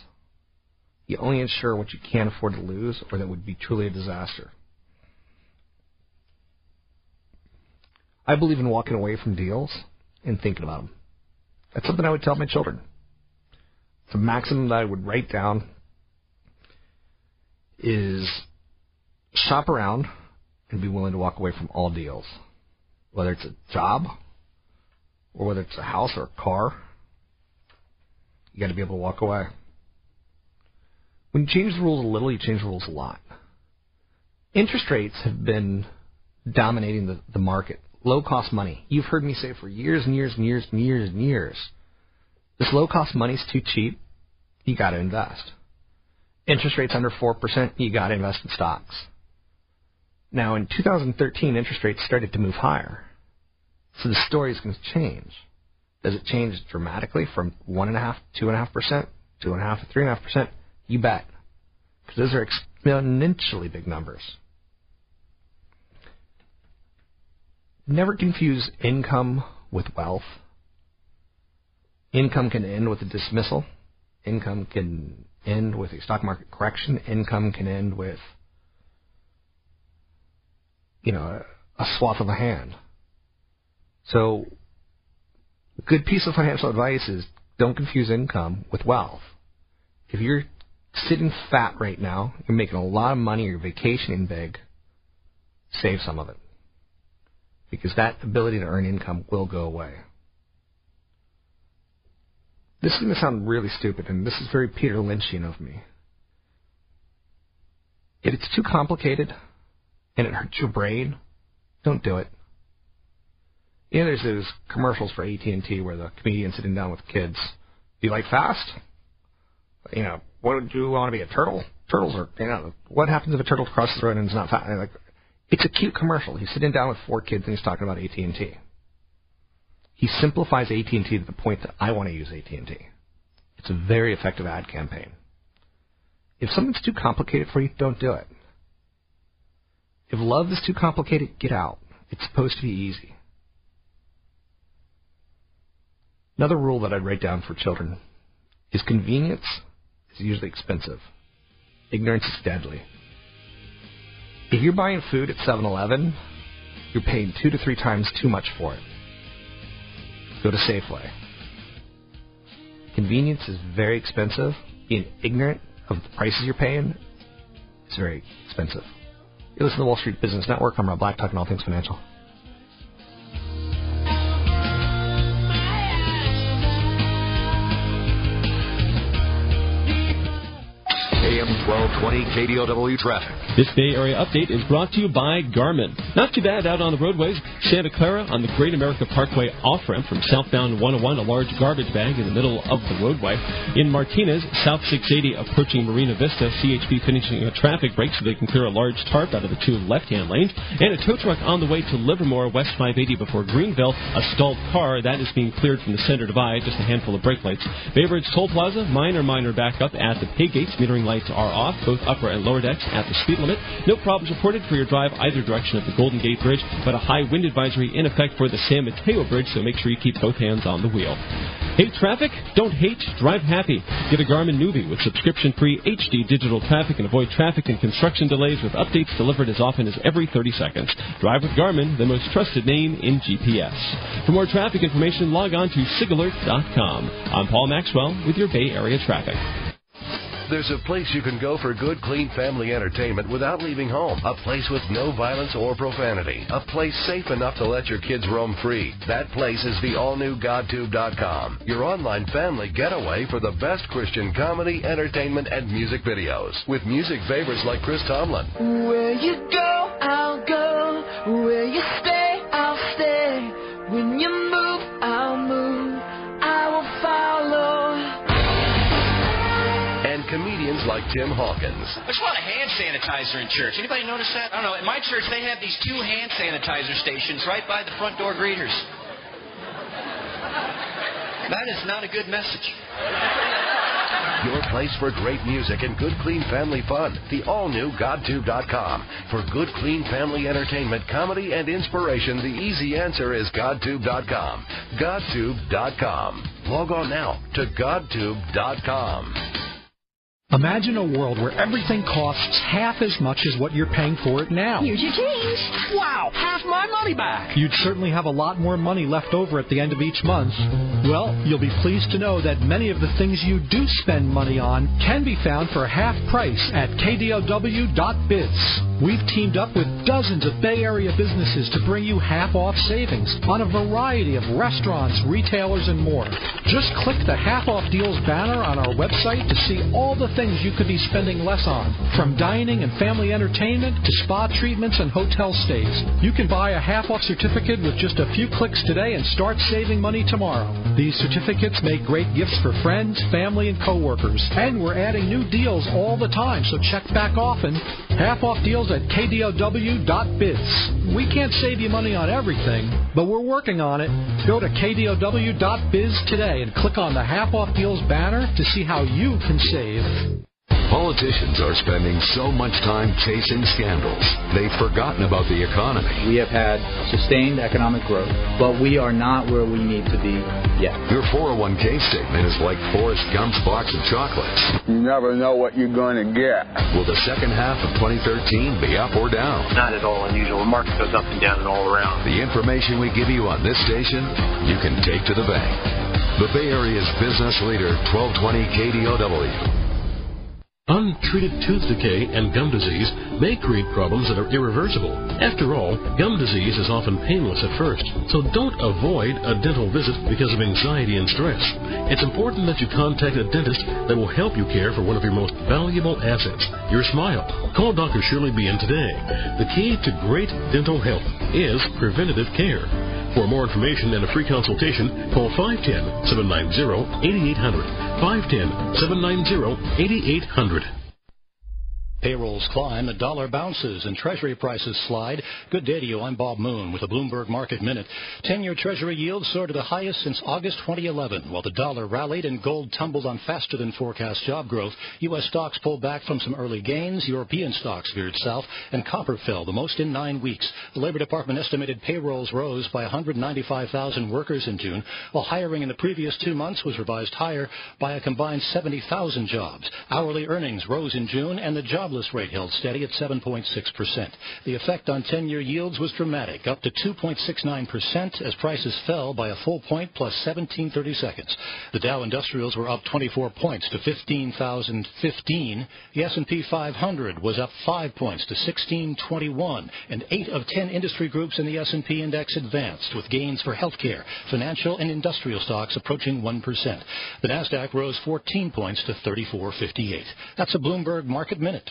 You only insure what you can't afford to lose or that would be truly a disaster. I believe in walking away from deals and thinking about them. That's something I would tell my children. A maximum that I would write down is shop around and be willing to walk away from all deals, whether it's a job or whether it's a house or a car. You got to be able to walk away. When you change the rules a little, you change the rules a lot. Interest rates have been dominating the, the market. Low cost money. You've heard me say for years and years and years and years and years. This low cost money is too cheap. You got to invest. Interest rates under 4%, you got to invest in stocks. Now, in 2013, interest rates started to move higher. So the story is going to change. Does it change dramatically from one and a half, two and a half percent, two and a half to three and a half percent? You bet, because those are exponentially big numbers. Never confuse income with wealth. Income can end with a dismissal. Income can end with a stock market correction. Income can end with, you know, a, a swath of the hand. So, a good piece of financial advice is don't confuse income with wealth. If you're sitting fat right now, you're making a lot of money, you're vacationing big, save some of it. Because that ability to earn income will go away. This is going to sound really stupid, and this is very Peter Lynchian of me. If it's too complicated and it hurts your brain, don't do it. You know, there's those commercials for AT&T where the comedian's sitting down with kids. Do you like fast? You know, what would you want to be a turtle? Turtles are, you know, what happens if a turtle crosses the road and is not fast? Like, it's a cute commercial. He's sitting down with four kids and he's talking about AT&T. He simplifies AT&T to the point that I want to use AT&T. It's a very effective ad campaign. If something's too complicated for you, don't do it. If love is too complicated, get out. It's supposed to be easy. Another rule that I'd write down for children is convenience is usually expensive. Ignorance is deadly. If you're buying food at 7-Eleven, you're paying two to three times too much for it. Go to Safeway. Convenience is very expensive. Being ignorant of the prices you're paying is very expensive. You listen to the Wall Street Business Network. I'm Rob Black, talking all things financial. AM 1220 KDOW traffic. This Bay Area update is brought to you by Garmin. Not too bad out on the roadways. Santa Clara on the Great America Parkway off ramp from southbound 101, a large garbage bag in the middle of the roadway. In Martinez, South 680 approaching Marina Vista, CHP finishing a traffic break so they can clear a large tarp out of the two left hand lanes. And a tow truck on the way to Livermore, West 580 before Greenville. A stalled car that is being cleared from the center divide, just a handful of brake lights. Bay Toll Plaza, minor, minor backup at the pay gates. Metering lights are off, both upper and lower decks at the speed limit. No problems reported for your drive either direction of the Golden Gate Bridge, but a high wind advisory in effect for the San Mateo Bridge, so make sure you keep both hands on the wheel. Hate traffic? Don't hate, drive happy. Get a Garmin nüvi with subscription free HD digital traffic and avoid traffic and construction delays with updates delivered as often as every 30 seconds. Drive with Garmin, the most trusted name in GPS. For more traffic information, log on to sigalert.com. I'm Paul Maxwell with your Bay Area traffic. There's a place you can go for good, clean family entertainment without leaving home. A place with no violence or profanity. A place safe enough to let your kids roam free. That place is the all-new GodTube.com. Your online family getaway for the best Christian comedy, entertainment, and music videos. With music favorites like Chris Tomlin. Where you go, I'll go. Where you stay, I'll stay. When you move, I'll move. I will follow. Comedians like Tim Hawkins. There's a lot of hand sanitizer in church. Anybody notice that? I don't know. At my church, they have these two hand sanitizer stations right by the front door greeters. That is not a good message. Your place for great music and good, clean family fun. The all new GodTube.com. For good, clean family entertainment, comedy, and inspiration, the easy answer is GodTube.com. GodTube.com. Log on now to GodTube.com. Imagine a world where everything costs half as much as what you're paying for it now. Here's your change. Wow, half my money back. You'd certainly have a lot more money left over at the end of each month. Well, you'll be pleased to know that many of the things you do spend money on can be found for half price at kdow.biz. We've teamed up with dozens of Bay Area businesses to bring you half off savings on a variety of restaurants, retailers, and more. Just click the half off deals banner on our website to see all the things you could be spending less on, from dining and family entertainment to spa treatments and hotel stays. You can buy a half off certificate with just a few clicks today and start saving money tomorrow. These certificates make great gifts for friends, family, and coworkers. And we're adding new deals all the time, so check back often Half off deals at kdow.biz. We can't save you money on everything, but we're working on it. Go to kdow.biz today and click on the half off deals banner to see how you can save. Politicians are spending so much time chasing scandals, they've forgotten about the economy. We have had sustained economic growth, but we are not where we need to be yet. Your 401k statement is like Forrest Gump's box of chocolates. You never know what you're going to get. Will the second half of 2013 be up or down? Not at all unusual. The market goes up and down and all around. The information we give you on this station, you can take to the bank. The Bay Area's business leader, 1220 KDOW. Untreated tooth decay and gum disease may create problems that are irreversible. After all, gum disease is often painless at first, so don't avoid a dental visit because of anxiety and stress. It's important that you contact a dentist that will help you care for one of your most valuable assets, your smile. Call Dr. Shirley Bean today. The key to great dental health is preventative care. For more information and a free consultation, call 510 790 8800. 510 790 8800. Payrolls climb, the dollar bounces, and Treasury prices slide. Good day to you. I'm Bob Moon with the Bloomberg Market Minute. Ten-year Treasury yields soared to the highest since August 2011. While the dollar rallied and gold tumbled on faster than forecast job growth, U.S. stocks pulled back from some early gains. European stocks veered south, and copper fell the most in nine weeks. The Labor Department estimated payrolls rose by 195,000 workers in June, while hiring in the previous two months was revised higher by a combined 70,000 jobs. Hourly earnings rose in June, and the job jobless rate held steady at 7.6%. The effect on 10-year yields was dramatic, up to 2.69% as prices fell by a full point plus 1730 seconds. The Dow Industrials were up 24 points to 15,015. The S&P 500 was up 5 points to 1621, and 8 of 10 industry groups in the S&P index advanced with gains for healthcare, financial and industrial stocks approaching 1%. The Nasdaq rose 14 points to 3458. That's a Bloomberg Market Minute.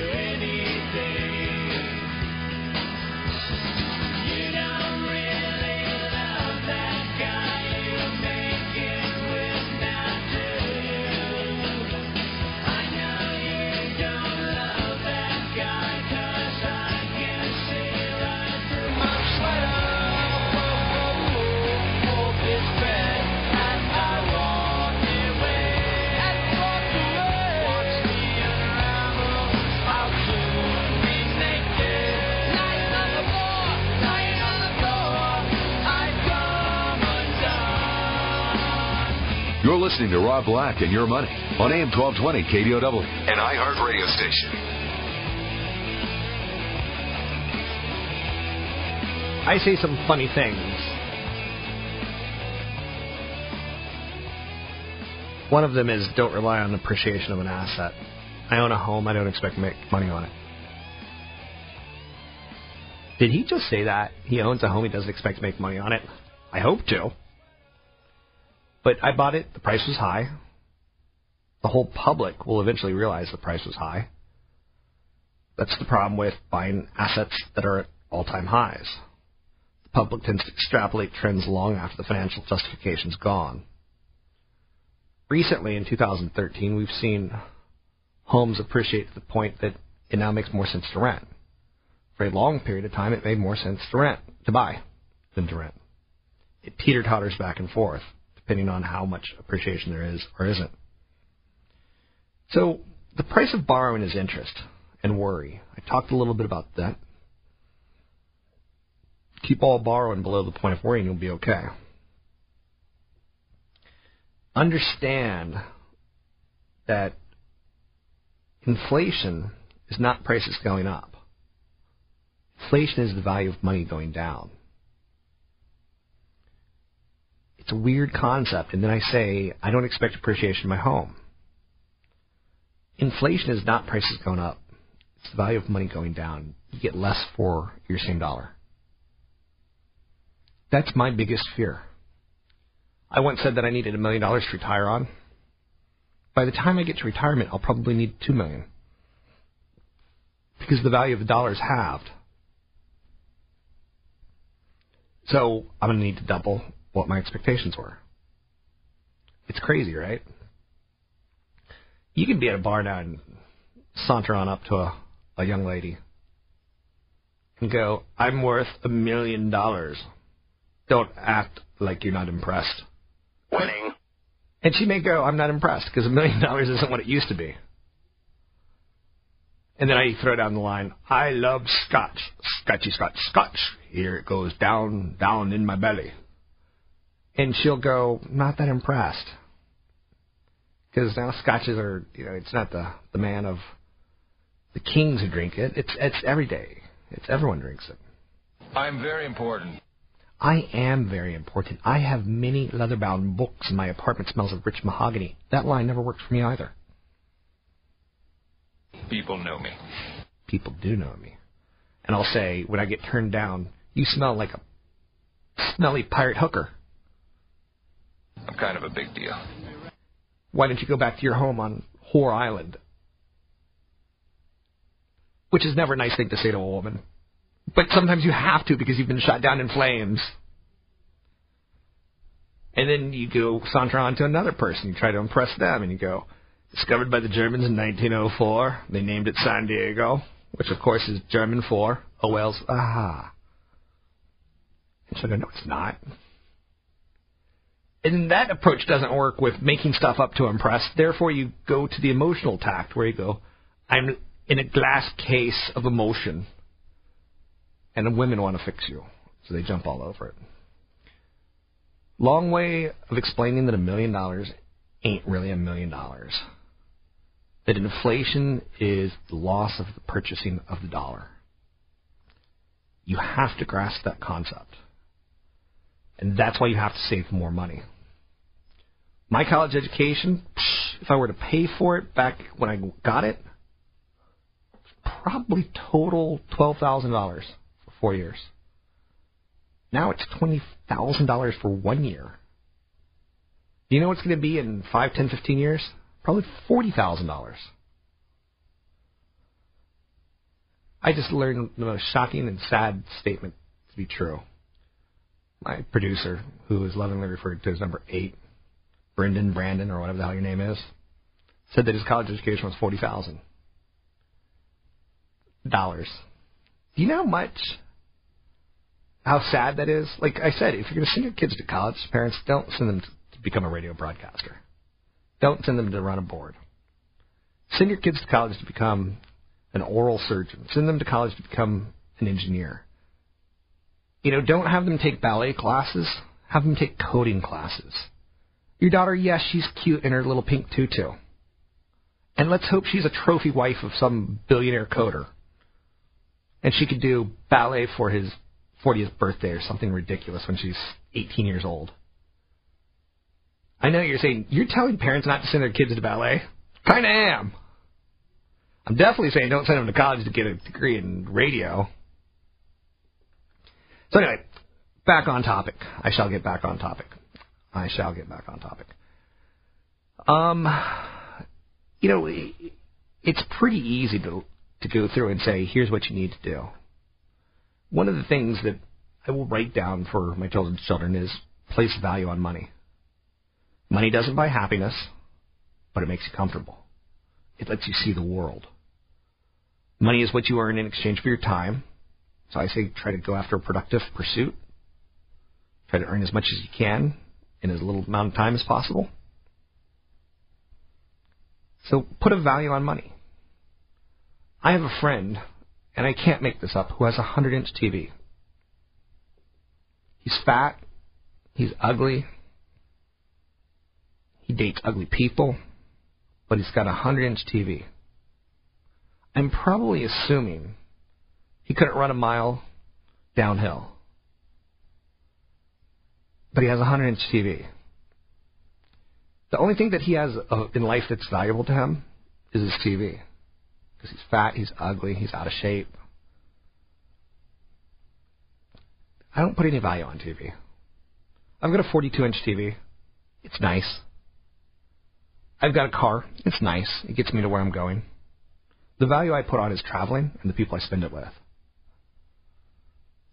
You're listening to Rob Black and Your Money on AM 1220 KDOW, an iHeart radio station. I say some funny things. One of them is don't rely on appreciation of an asset. I own a home, I don't expect to make money on it. Did he just say that? He owns a home, he doesn't expect to make money on it? I hope to. But I bought it. The price was high. The whole public will eventually realize the price was high. That's the problem with buying assets that are at all time highs. The public tends to extrapolate trends long after the financial justification's gone. Recently, in 2013, we've seen homes appreciate to the point that it now makes more sense to rent. For a long period of time, it made more sense to rent, to buy, than to rent. It teeter totters back and forth depending on how much appreciation there is or isn't. So the price of borrowing is interest and worry. I talked a little bit about that. Keep all borrowing below the point of worry and you'll be okay. Understand that inflation is not prices going up. Inflation is the value of money going down. It's a weird concept. And then I say, I don't expect appreciation in my home. Inflation is not prices going up. It's the value of money going down. You get less for your same dollar. That's my biggest fear. I once said that I needed a million dollars to retire on. By the time I get to retirement, I'll probably need two million. Because the value of the dollar is halved. So I'm going to need to double what my expectations were. It's crazy, right? You can be at a bar now and saunter on up to a, a young lady and go, I'm worth a million dollars. Don't act like you're not impressed. Winning. And she may go, I'm not impressed because a million dollars isn't what it used to be. And then I throw down the line, I love scotch. Scotchy scotch, scotch. Here it goes down, down in my belly. And she'll go, not that impressed. Because now scotches are, you know, it's not the, the man of the kings who drink it. It's, it's every day. It's everyone drinks it. I'm very important. I am very important. I have many leather-bound books, and my apartment smells of rich mahogany. That line never worked for me either. People know me. People do know me. And I'll say, when I get turned down, you smell like a smelly pirate hooker. I'm kind of a big deal. Why don't you go back to your home on Whore Island? Which is never a nice thing to say to a woman. But sometimes you have to because you've been shot down in flames. And then you go saunter on to another person. You try to impress them, and you go, discovered by the Germans in 1904. They named it San Diego, which of course is German for a whale's aha. And I go, no, it's not. And that approach doesn't work with making stuff up to impress. Therefore, you go to the emotional tact where you go, I'm in a glass case of emotion. And women want to fix you. So they jump all over it. Long way of explaining that a million dollars ain't really a million dollars. That inflation is the loss of the purchasing of the dollar. You have to grasp that concept. And that's why you have to save more money. My college education, if I were to pay for it back when I got it, probably total $12,000 for four years. Now it's $20,000 for one year. Do you know what's going to be in five, ten, fifteen years? Probably $40,000. I just learned the most shocking and sad statement to be true. My producer, who is lovingly referred to as number eight, Brendan, Brandon, or whatever the hell your name is, said that his college education was forty thousand dollars. Do you know how much? How sad that is? Like I said, if you're going to send your kids to college, parents don't send them to become a radio broadcaster. Don't send them to run a board. Send your kids to college to become an oral surgeon. Send them to college to become an engineer. You know, don't have them take ballet classes. Have them take coding classes. Your daughter, yes, she's cute in her little pink tutu. And let's hope she's a trophy wife of some billionaire coder. And she could do ballet for his 40th birthday or something ridiculous when she's 18 years old. I know you're saying, you're telling parents not to send their kids to ballet? Kinda am. I'm definitely saying don't send them to college to get a degree in radio. So anyway, back on topic. I shall get back on topic. I shall get back on topic. Um, you know, it's pretty easy to to go through and say, here's what you need to do. One of the things that I will write down for my children's children is place value on money. Money doesn't buy happiness, but it makes you comfortable. It lets you see the world. Money is what you earn in exchange for your time. So I say try to go after a productive pursuit. Try to earn as much as you can in as little amount of time as possible. So put a value on money. I have a friend, and I can't make this up, who has a 100 inch TV. He's fat. He's ugly. He dates ugly people. But he's got a 100 inch TV. I'm probably assuming he couldn't run a mile downhill. But he has a 100 inch TV. The only thing that he has uh, in life that's valuable to him is his TV. Because he's fat, he's ugly, he's out of shape. I don't put any value on TV. I've got a 42 inch TV. It's nice. I've got a car. It's nice. It gets me to where I'm going. The value I put on is traveling and the people I spend it with.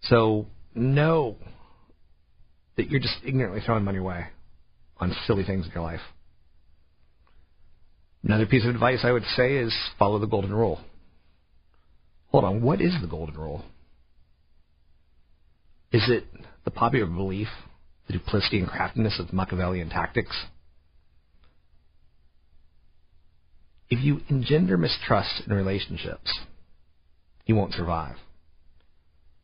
So know that you're just ignorantly throwing money away on silly things in your life. Another piece of advice I would say is follow the golden rule. Hold on, what is the golden rule? Is it the popular belief, the duplicity and craftiness of Machiavellian tactics? If you engender mistrust in relationships, you won't survive.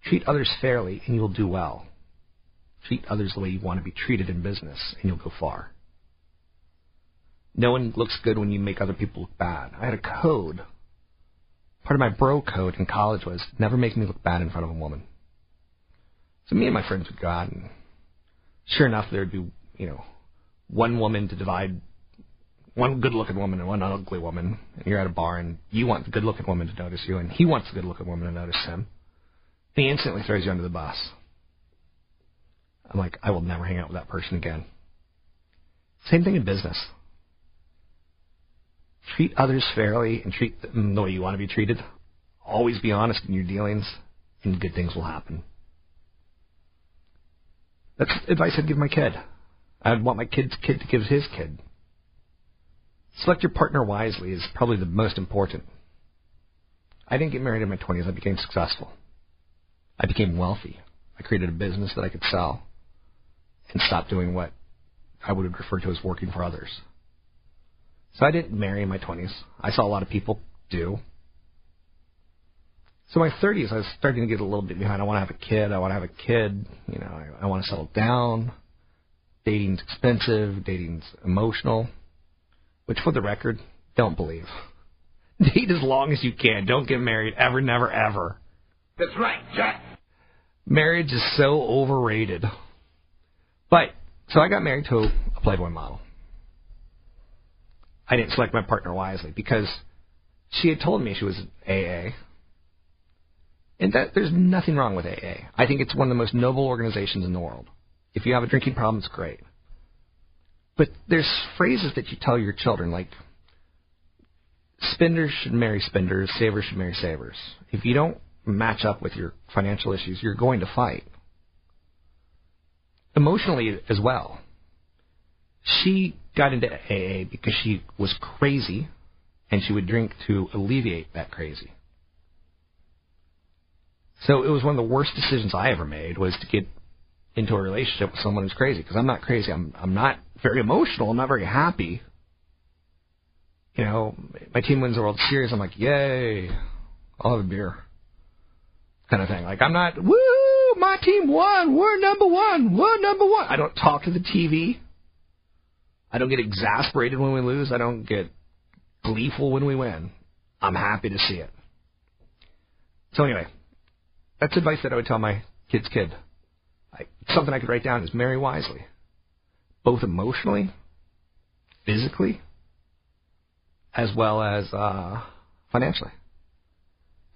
Treat others fairly and you'll do well. Treat others the way you want to be treated in business and you'll go far. No one looks good when you make other people look bad. I had a code. Part of my bro code in college was never make me look bad in front of a woman. So me and my friends would go out and sure enough there'd be, you know, one woman to divide one good looking woman and one ugly woman, and you're at a bar and you want the good looking woman to notice you and he wants the good looking woman to notice him. He instantly throws you under the bus. I'm like, I will never hang out with that person again. Same thing in business. Treat others fairly and treat them the way you want to be treated. Always be honest in your dealings, and good things will happen. That's advice I'd give my kid. I'd want my kid's kid to give his kid. Select your partner wisely is probably the most important. I didn't get married in my 20s. I became successful. I became wealthy. I created a business that I could sell and stopped doing what I would refer to as working for others. So I didn't marry in my 20s. I saw a lot of people do. So my 30s, I was starting to get a little bit behind. I want to have a kid. I want to have a kid. You know, I, I want to settle down. Dating's expensive. Dating's emotional. Which, for the record, don't believe. Date as long as you can. Don't get married ever, never, ever. That's right, Jack. Marriage is so overrated. But so I got married to a Playboy model. I didn't select my partner wisely because she had told me she was AA. And that there's nothing wrong with AA. I think it's one of the most noble organizations in the world. If you have a drinking problem, it's great. But there's phrases that you tell your children like spenders should marry spenders, savers should marry savers. If you don't match up with your financial issues, you're going to fight. Emotionally as well. She got into AA because she was crazy and she would drink to alleviate that crazy. So it was one of the worst decisions I ever made was to get into a relationship with someone who's crazy because I'm not crazy. I'm I'm not very emotional. I'm not very happy. You know, my team wins the World Series. I'm like, yay! I'll have a beer, kind of thing. Like I'm not woo. My team won. We're number one. We're number one. I don't talk to the TV. I don't get exasperated when we lose. I don't get gleeful when we win. I'm happy to see it. So anyway, that's advice that I would tell my kid's kid. I, something I could write down is marry wisely, both emotionally, physically, as well as uh, financially.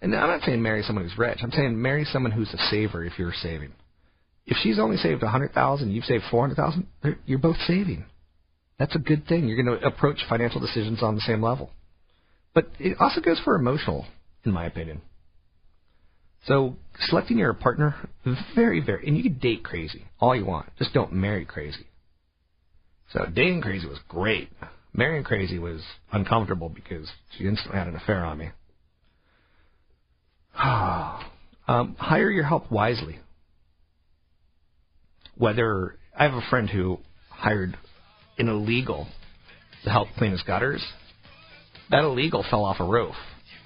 And I'm not saying marry someone who's rich. I'm saying marry someone who's a saver if you're saving. If she's only saved a hundred thousand, you've saved four hundred thousand. You're both saving. That's a good thing. You're going to approach financial decisions on the same level. But it also goes for emotional, in my opinion. So selecting your partner, very, very, and you can date crazy all you want. Just don't marry crazy. So dating crazy was great. Marrying crazy was uncomfortable because she instantly had an affair on me. um, hire your help wisely. Whether I have a friend who hired an illegal to help clean his gutters. That illegal fell off a roof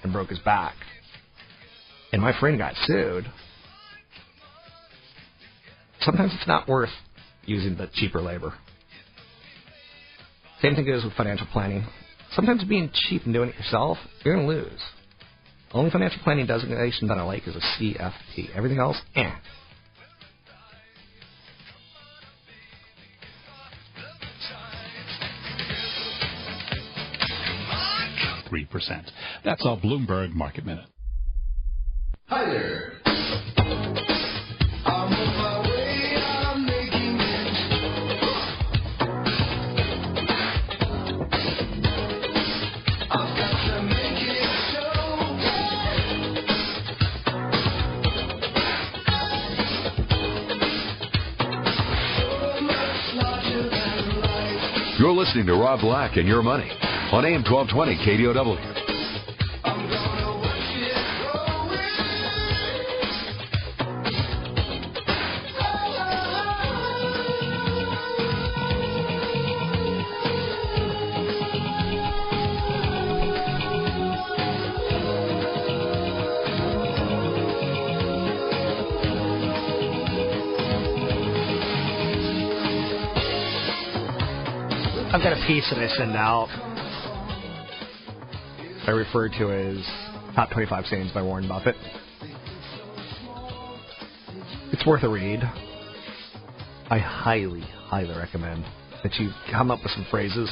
and broke his back. And my friend got sued. Sometimes it's not worth using the cheaper labor. Same thing goes with financial planning. Sometimes being cheap and doing it yourself, you're going to lose. The only financial planning designation that I like is a CFP. Everything else, eh. 3%. That's all Bloomberg Market Minute. Hi there. Listening to Rob Black and Your Money on AM 1220 KDOW. Piece that I send out. I refer to as Top 25 Sayings by Warren Buffett. It's worth a read. I highly, highly recommend that you come up with some phrases,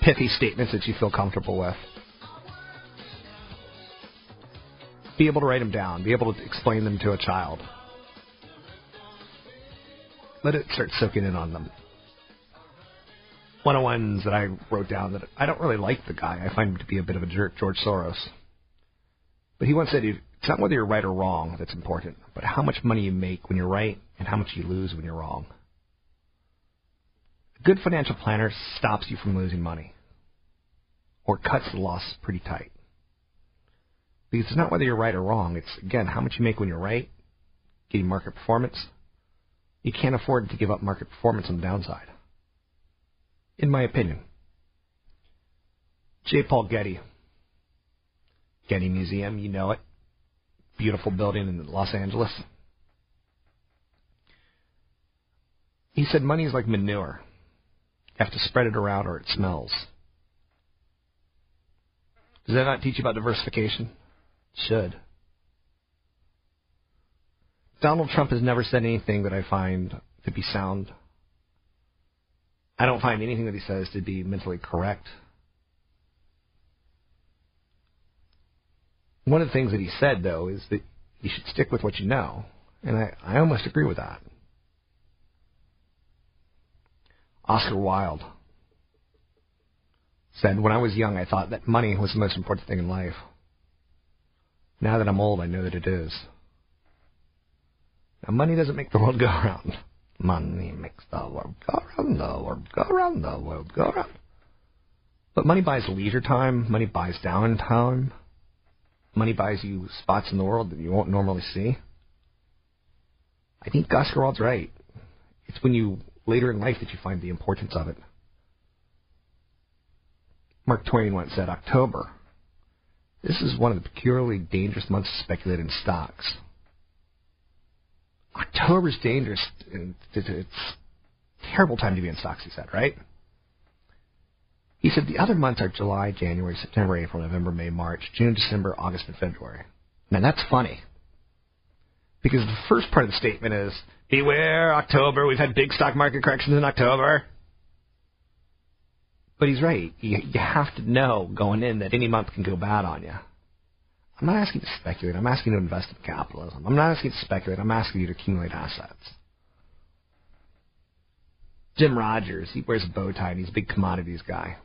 pithy statements that you feel comfortable with. Be able to write them down. Be able to explain them to a child. Let it start soaking in on them one of the ones that I wrote down that I don't really like the guy. I find him to be a bit of a jerk, George Soros. But he once said it's not whether you're right or wrong that's important, but how much money you make when you're right and how much you lose when you're wrong. A good financial planner stops you from losing money or cuts the loss pretty tight. Because it's not whether you're right or wrong, it's again how much you make when you're right, getting market performance. You can't afford to give up market performance on the downside in my opinion. J. Paul Getty. Getty Museum, you know it. Beautiful building in Los Angeles. He said money is like manure. You have to spread it around or it smells. Does that not teach you about diversification? It should. Donald Trump has never said anything that I find to be sound I don't find anything that he says to be mentally correct. One of the things that he said, though, is that you should stick with what you know. And I, I almost agree with that. Oscar Wilde said, When I was young, I thought that money was the most important thing in life. Now that I'm old, I know that it is. Now, money doesn't make the world go around. Money makes the world go round, the world go round, the world go round. But money buys leisure time. Money buys downtime. Money buys you spots in the world that you won't normally see. I think Wilde's right. It's when you later in life that you find the importance of it. Mark Twain once said, October. This is one of the peculiarly dangerous months to speculate in stocks. October's dangerous. and It's terrible time to be in stocks, he said, right? He said the other months are July, January, September, April, November, May, March, June, December, August, and February. Now that's funny. Because the first part of the statement is, beware October, we've had big stock market corrections in October. But he's right. You, you have to know going in that any month can go bad on you. I'm not asking you to speculate. I'm asking you to invest in capitalism. I'm not asking you to speculate. I'm asking you to accumulate assets. Jim Rogers, he wears a bow tie and he's a big commodities guy.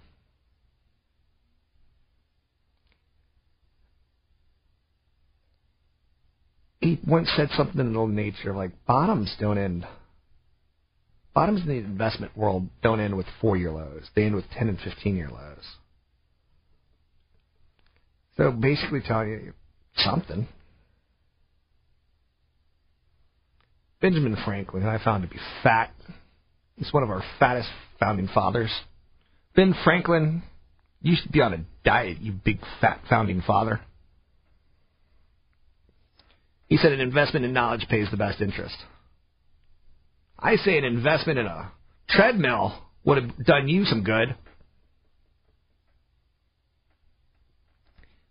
He once said something in the nature of like bottoms don't end. Bottoms in the investment world don't end with four year lows. They end with ten and fifteen year lows. So basically telling you something. Benjamin Franklin, I found to be fat, he's one of our fattest founding fathers. Ben Franklin used to be on a diet, you big fat founding father. He said an investment in knowledge pays the best interest. I say an investment in a treadmill would have done you some good.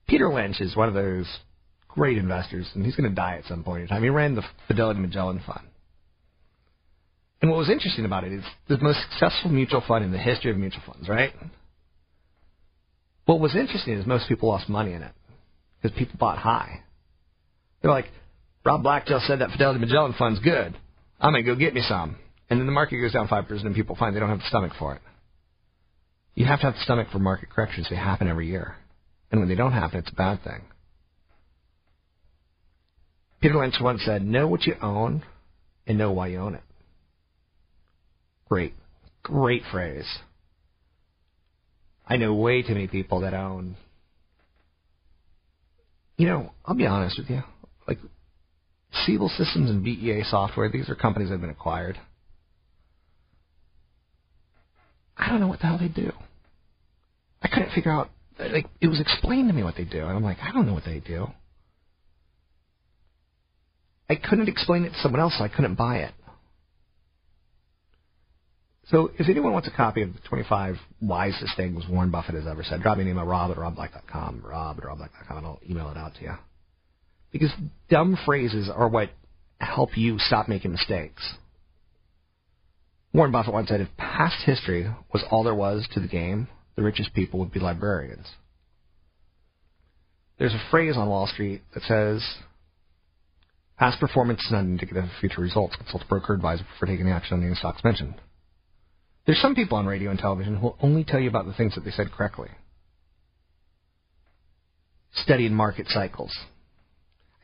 Peter Lynch is one of those great investors, and he's going to die at some point in time. He ran the Fidelity Magellan Fund. And what was interesting about it is the most successful mutual fund in the history of mutual funds, right? What was interesting is most people lost money in it because people bought high. They're like, Rob Black just said that Fidelity Magellan Fund's good. I'm going to go get me some. And then the market goes down 5% and people find they don't have the stomach for it. You have to have the stomach for market corrections. They happen every year. And when they don't happen, it's a bad thing. Peter Lynch once said, Know what you own and know why you own it. Great. Great phrase. I know way too many people that own. You know, I'll be honest with you. Like, Siebel Systems and BEA Software, these are companies that have been acquired. I don't know what the hell they do. I couldn't figure out. Like, it was explained to me what they do, and I'm like, I don't know what they do. I couldn't explain it to someone else, so I couldn't buy it. So if anyone wants a copy of the 25 wisest things Warren Buffett has ever said, drop me an email, rob at robblack.com, rob at robblack.com, and I'll email it out to you. Because dumb phrases are what help you stop making mistakes. Warren Buffett once said, if past history was all there was to the game, the richest people would be librarians. There's a phrase on Wall Street that says, past performance is not indicative of future results. Consult a broker advisor before taking action on any stocks mentioned. There's some people on radio and television who will only tell you about the things that they said correctly. Studying market cycles.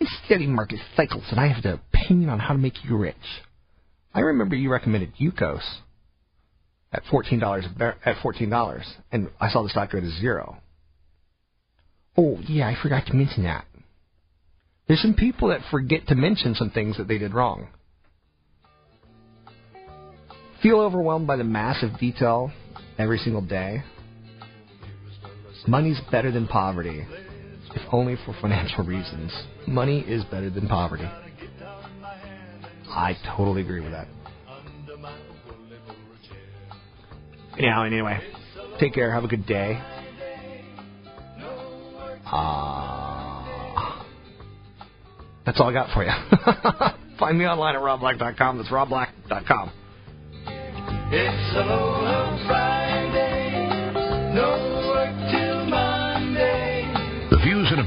I study market cycles and I have an opinion on how to make you rich. I remember you recommended Yukos at fourteen dollars at fourteen dollars, and I saw the stock go to zero. Oh yeah, I forgot to mention that. There's some people that forget to mention some things that they did wrong. Feel overwhelmed by the massive detail every single day? Money's better than poverty, if only for financial reasons. Money is better than poverty. I totally agree with that. Anyhow, anyway, take care. Have a good day. Uh, that's all I got for you. Find me online at robblack.com. That's robblack.com. It's a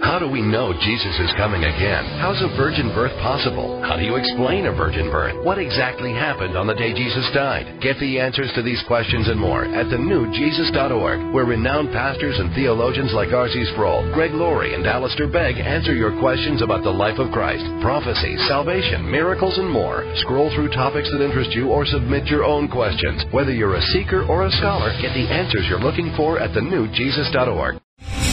How do we know Jesus is coming again? How's a virgin birth possible? How do you explain a virgin birth? What exactly happened on the day Jesus died? Get the answers to these questions and more at thenewjesus.org, where renowned pastors and theologians like R.C. Sproul, Greg Laurie, and Alistair Begg answer your questions about the life of Christ, prophecy, salvation, miracles, and more. Scroll through topics that interest you or submit your own questions. Whether you're a seeker or a scholar, get the answers you're looking for at thenewjesus.org.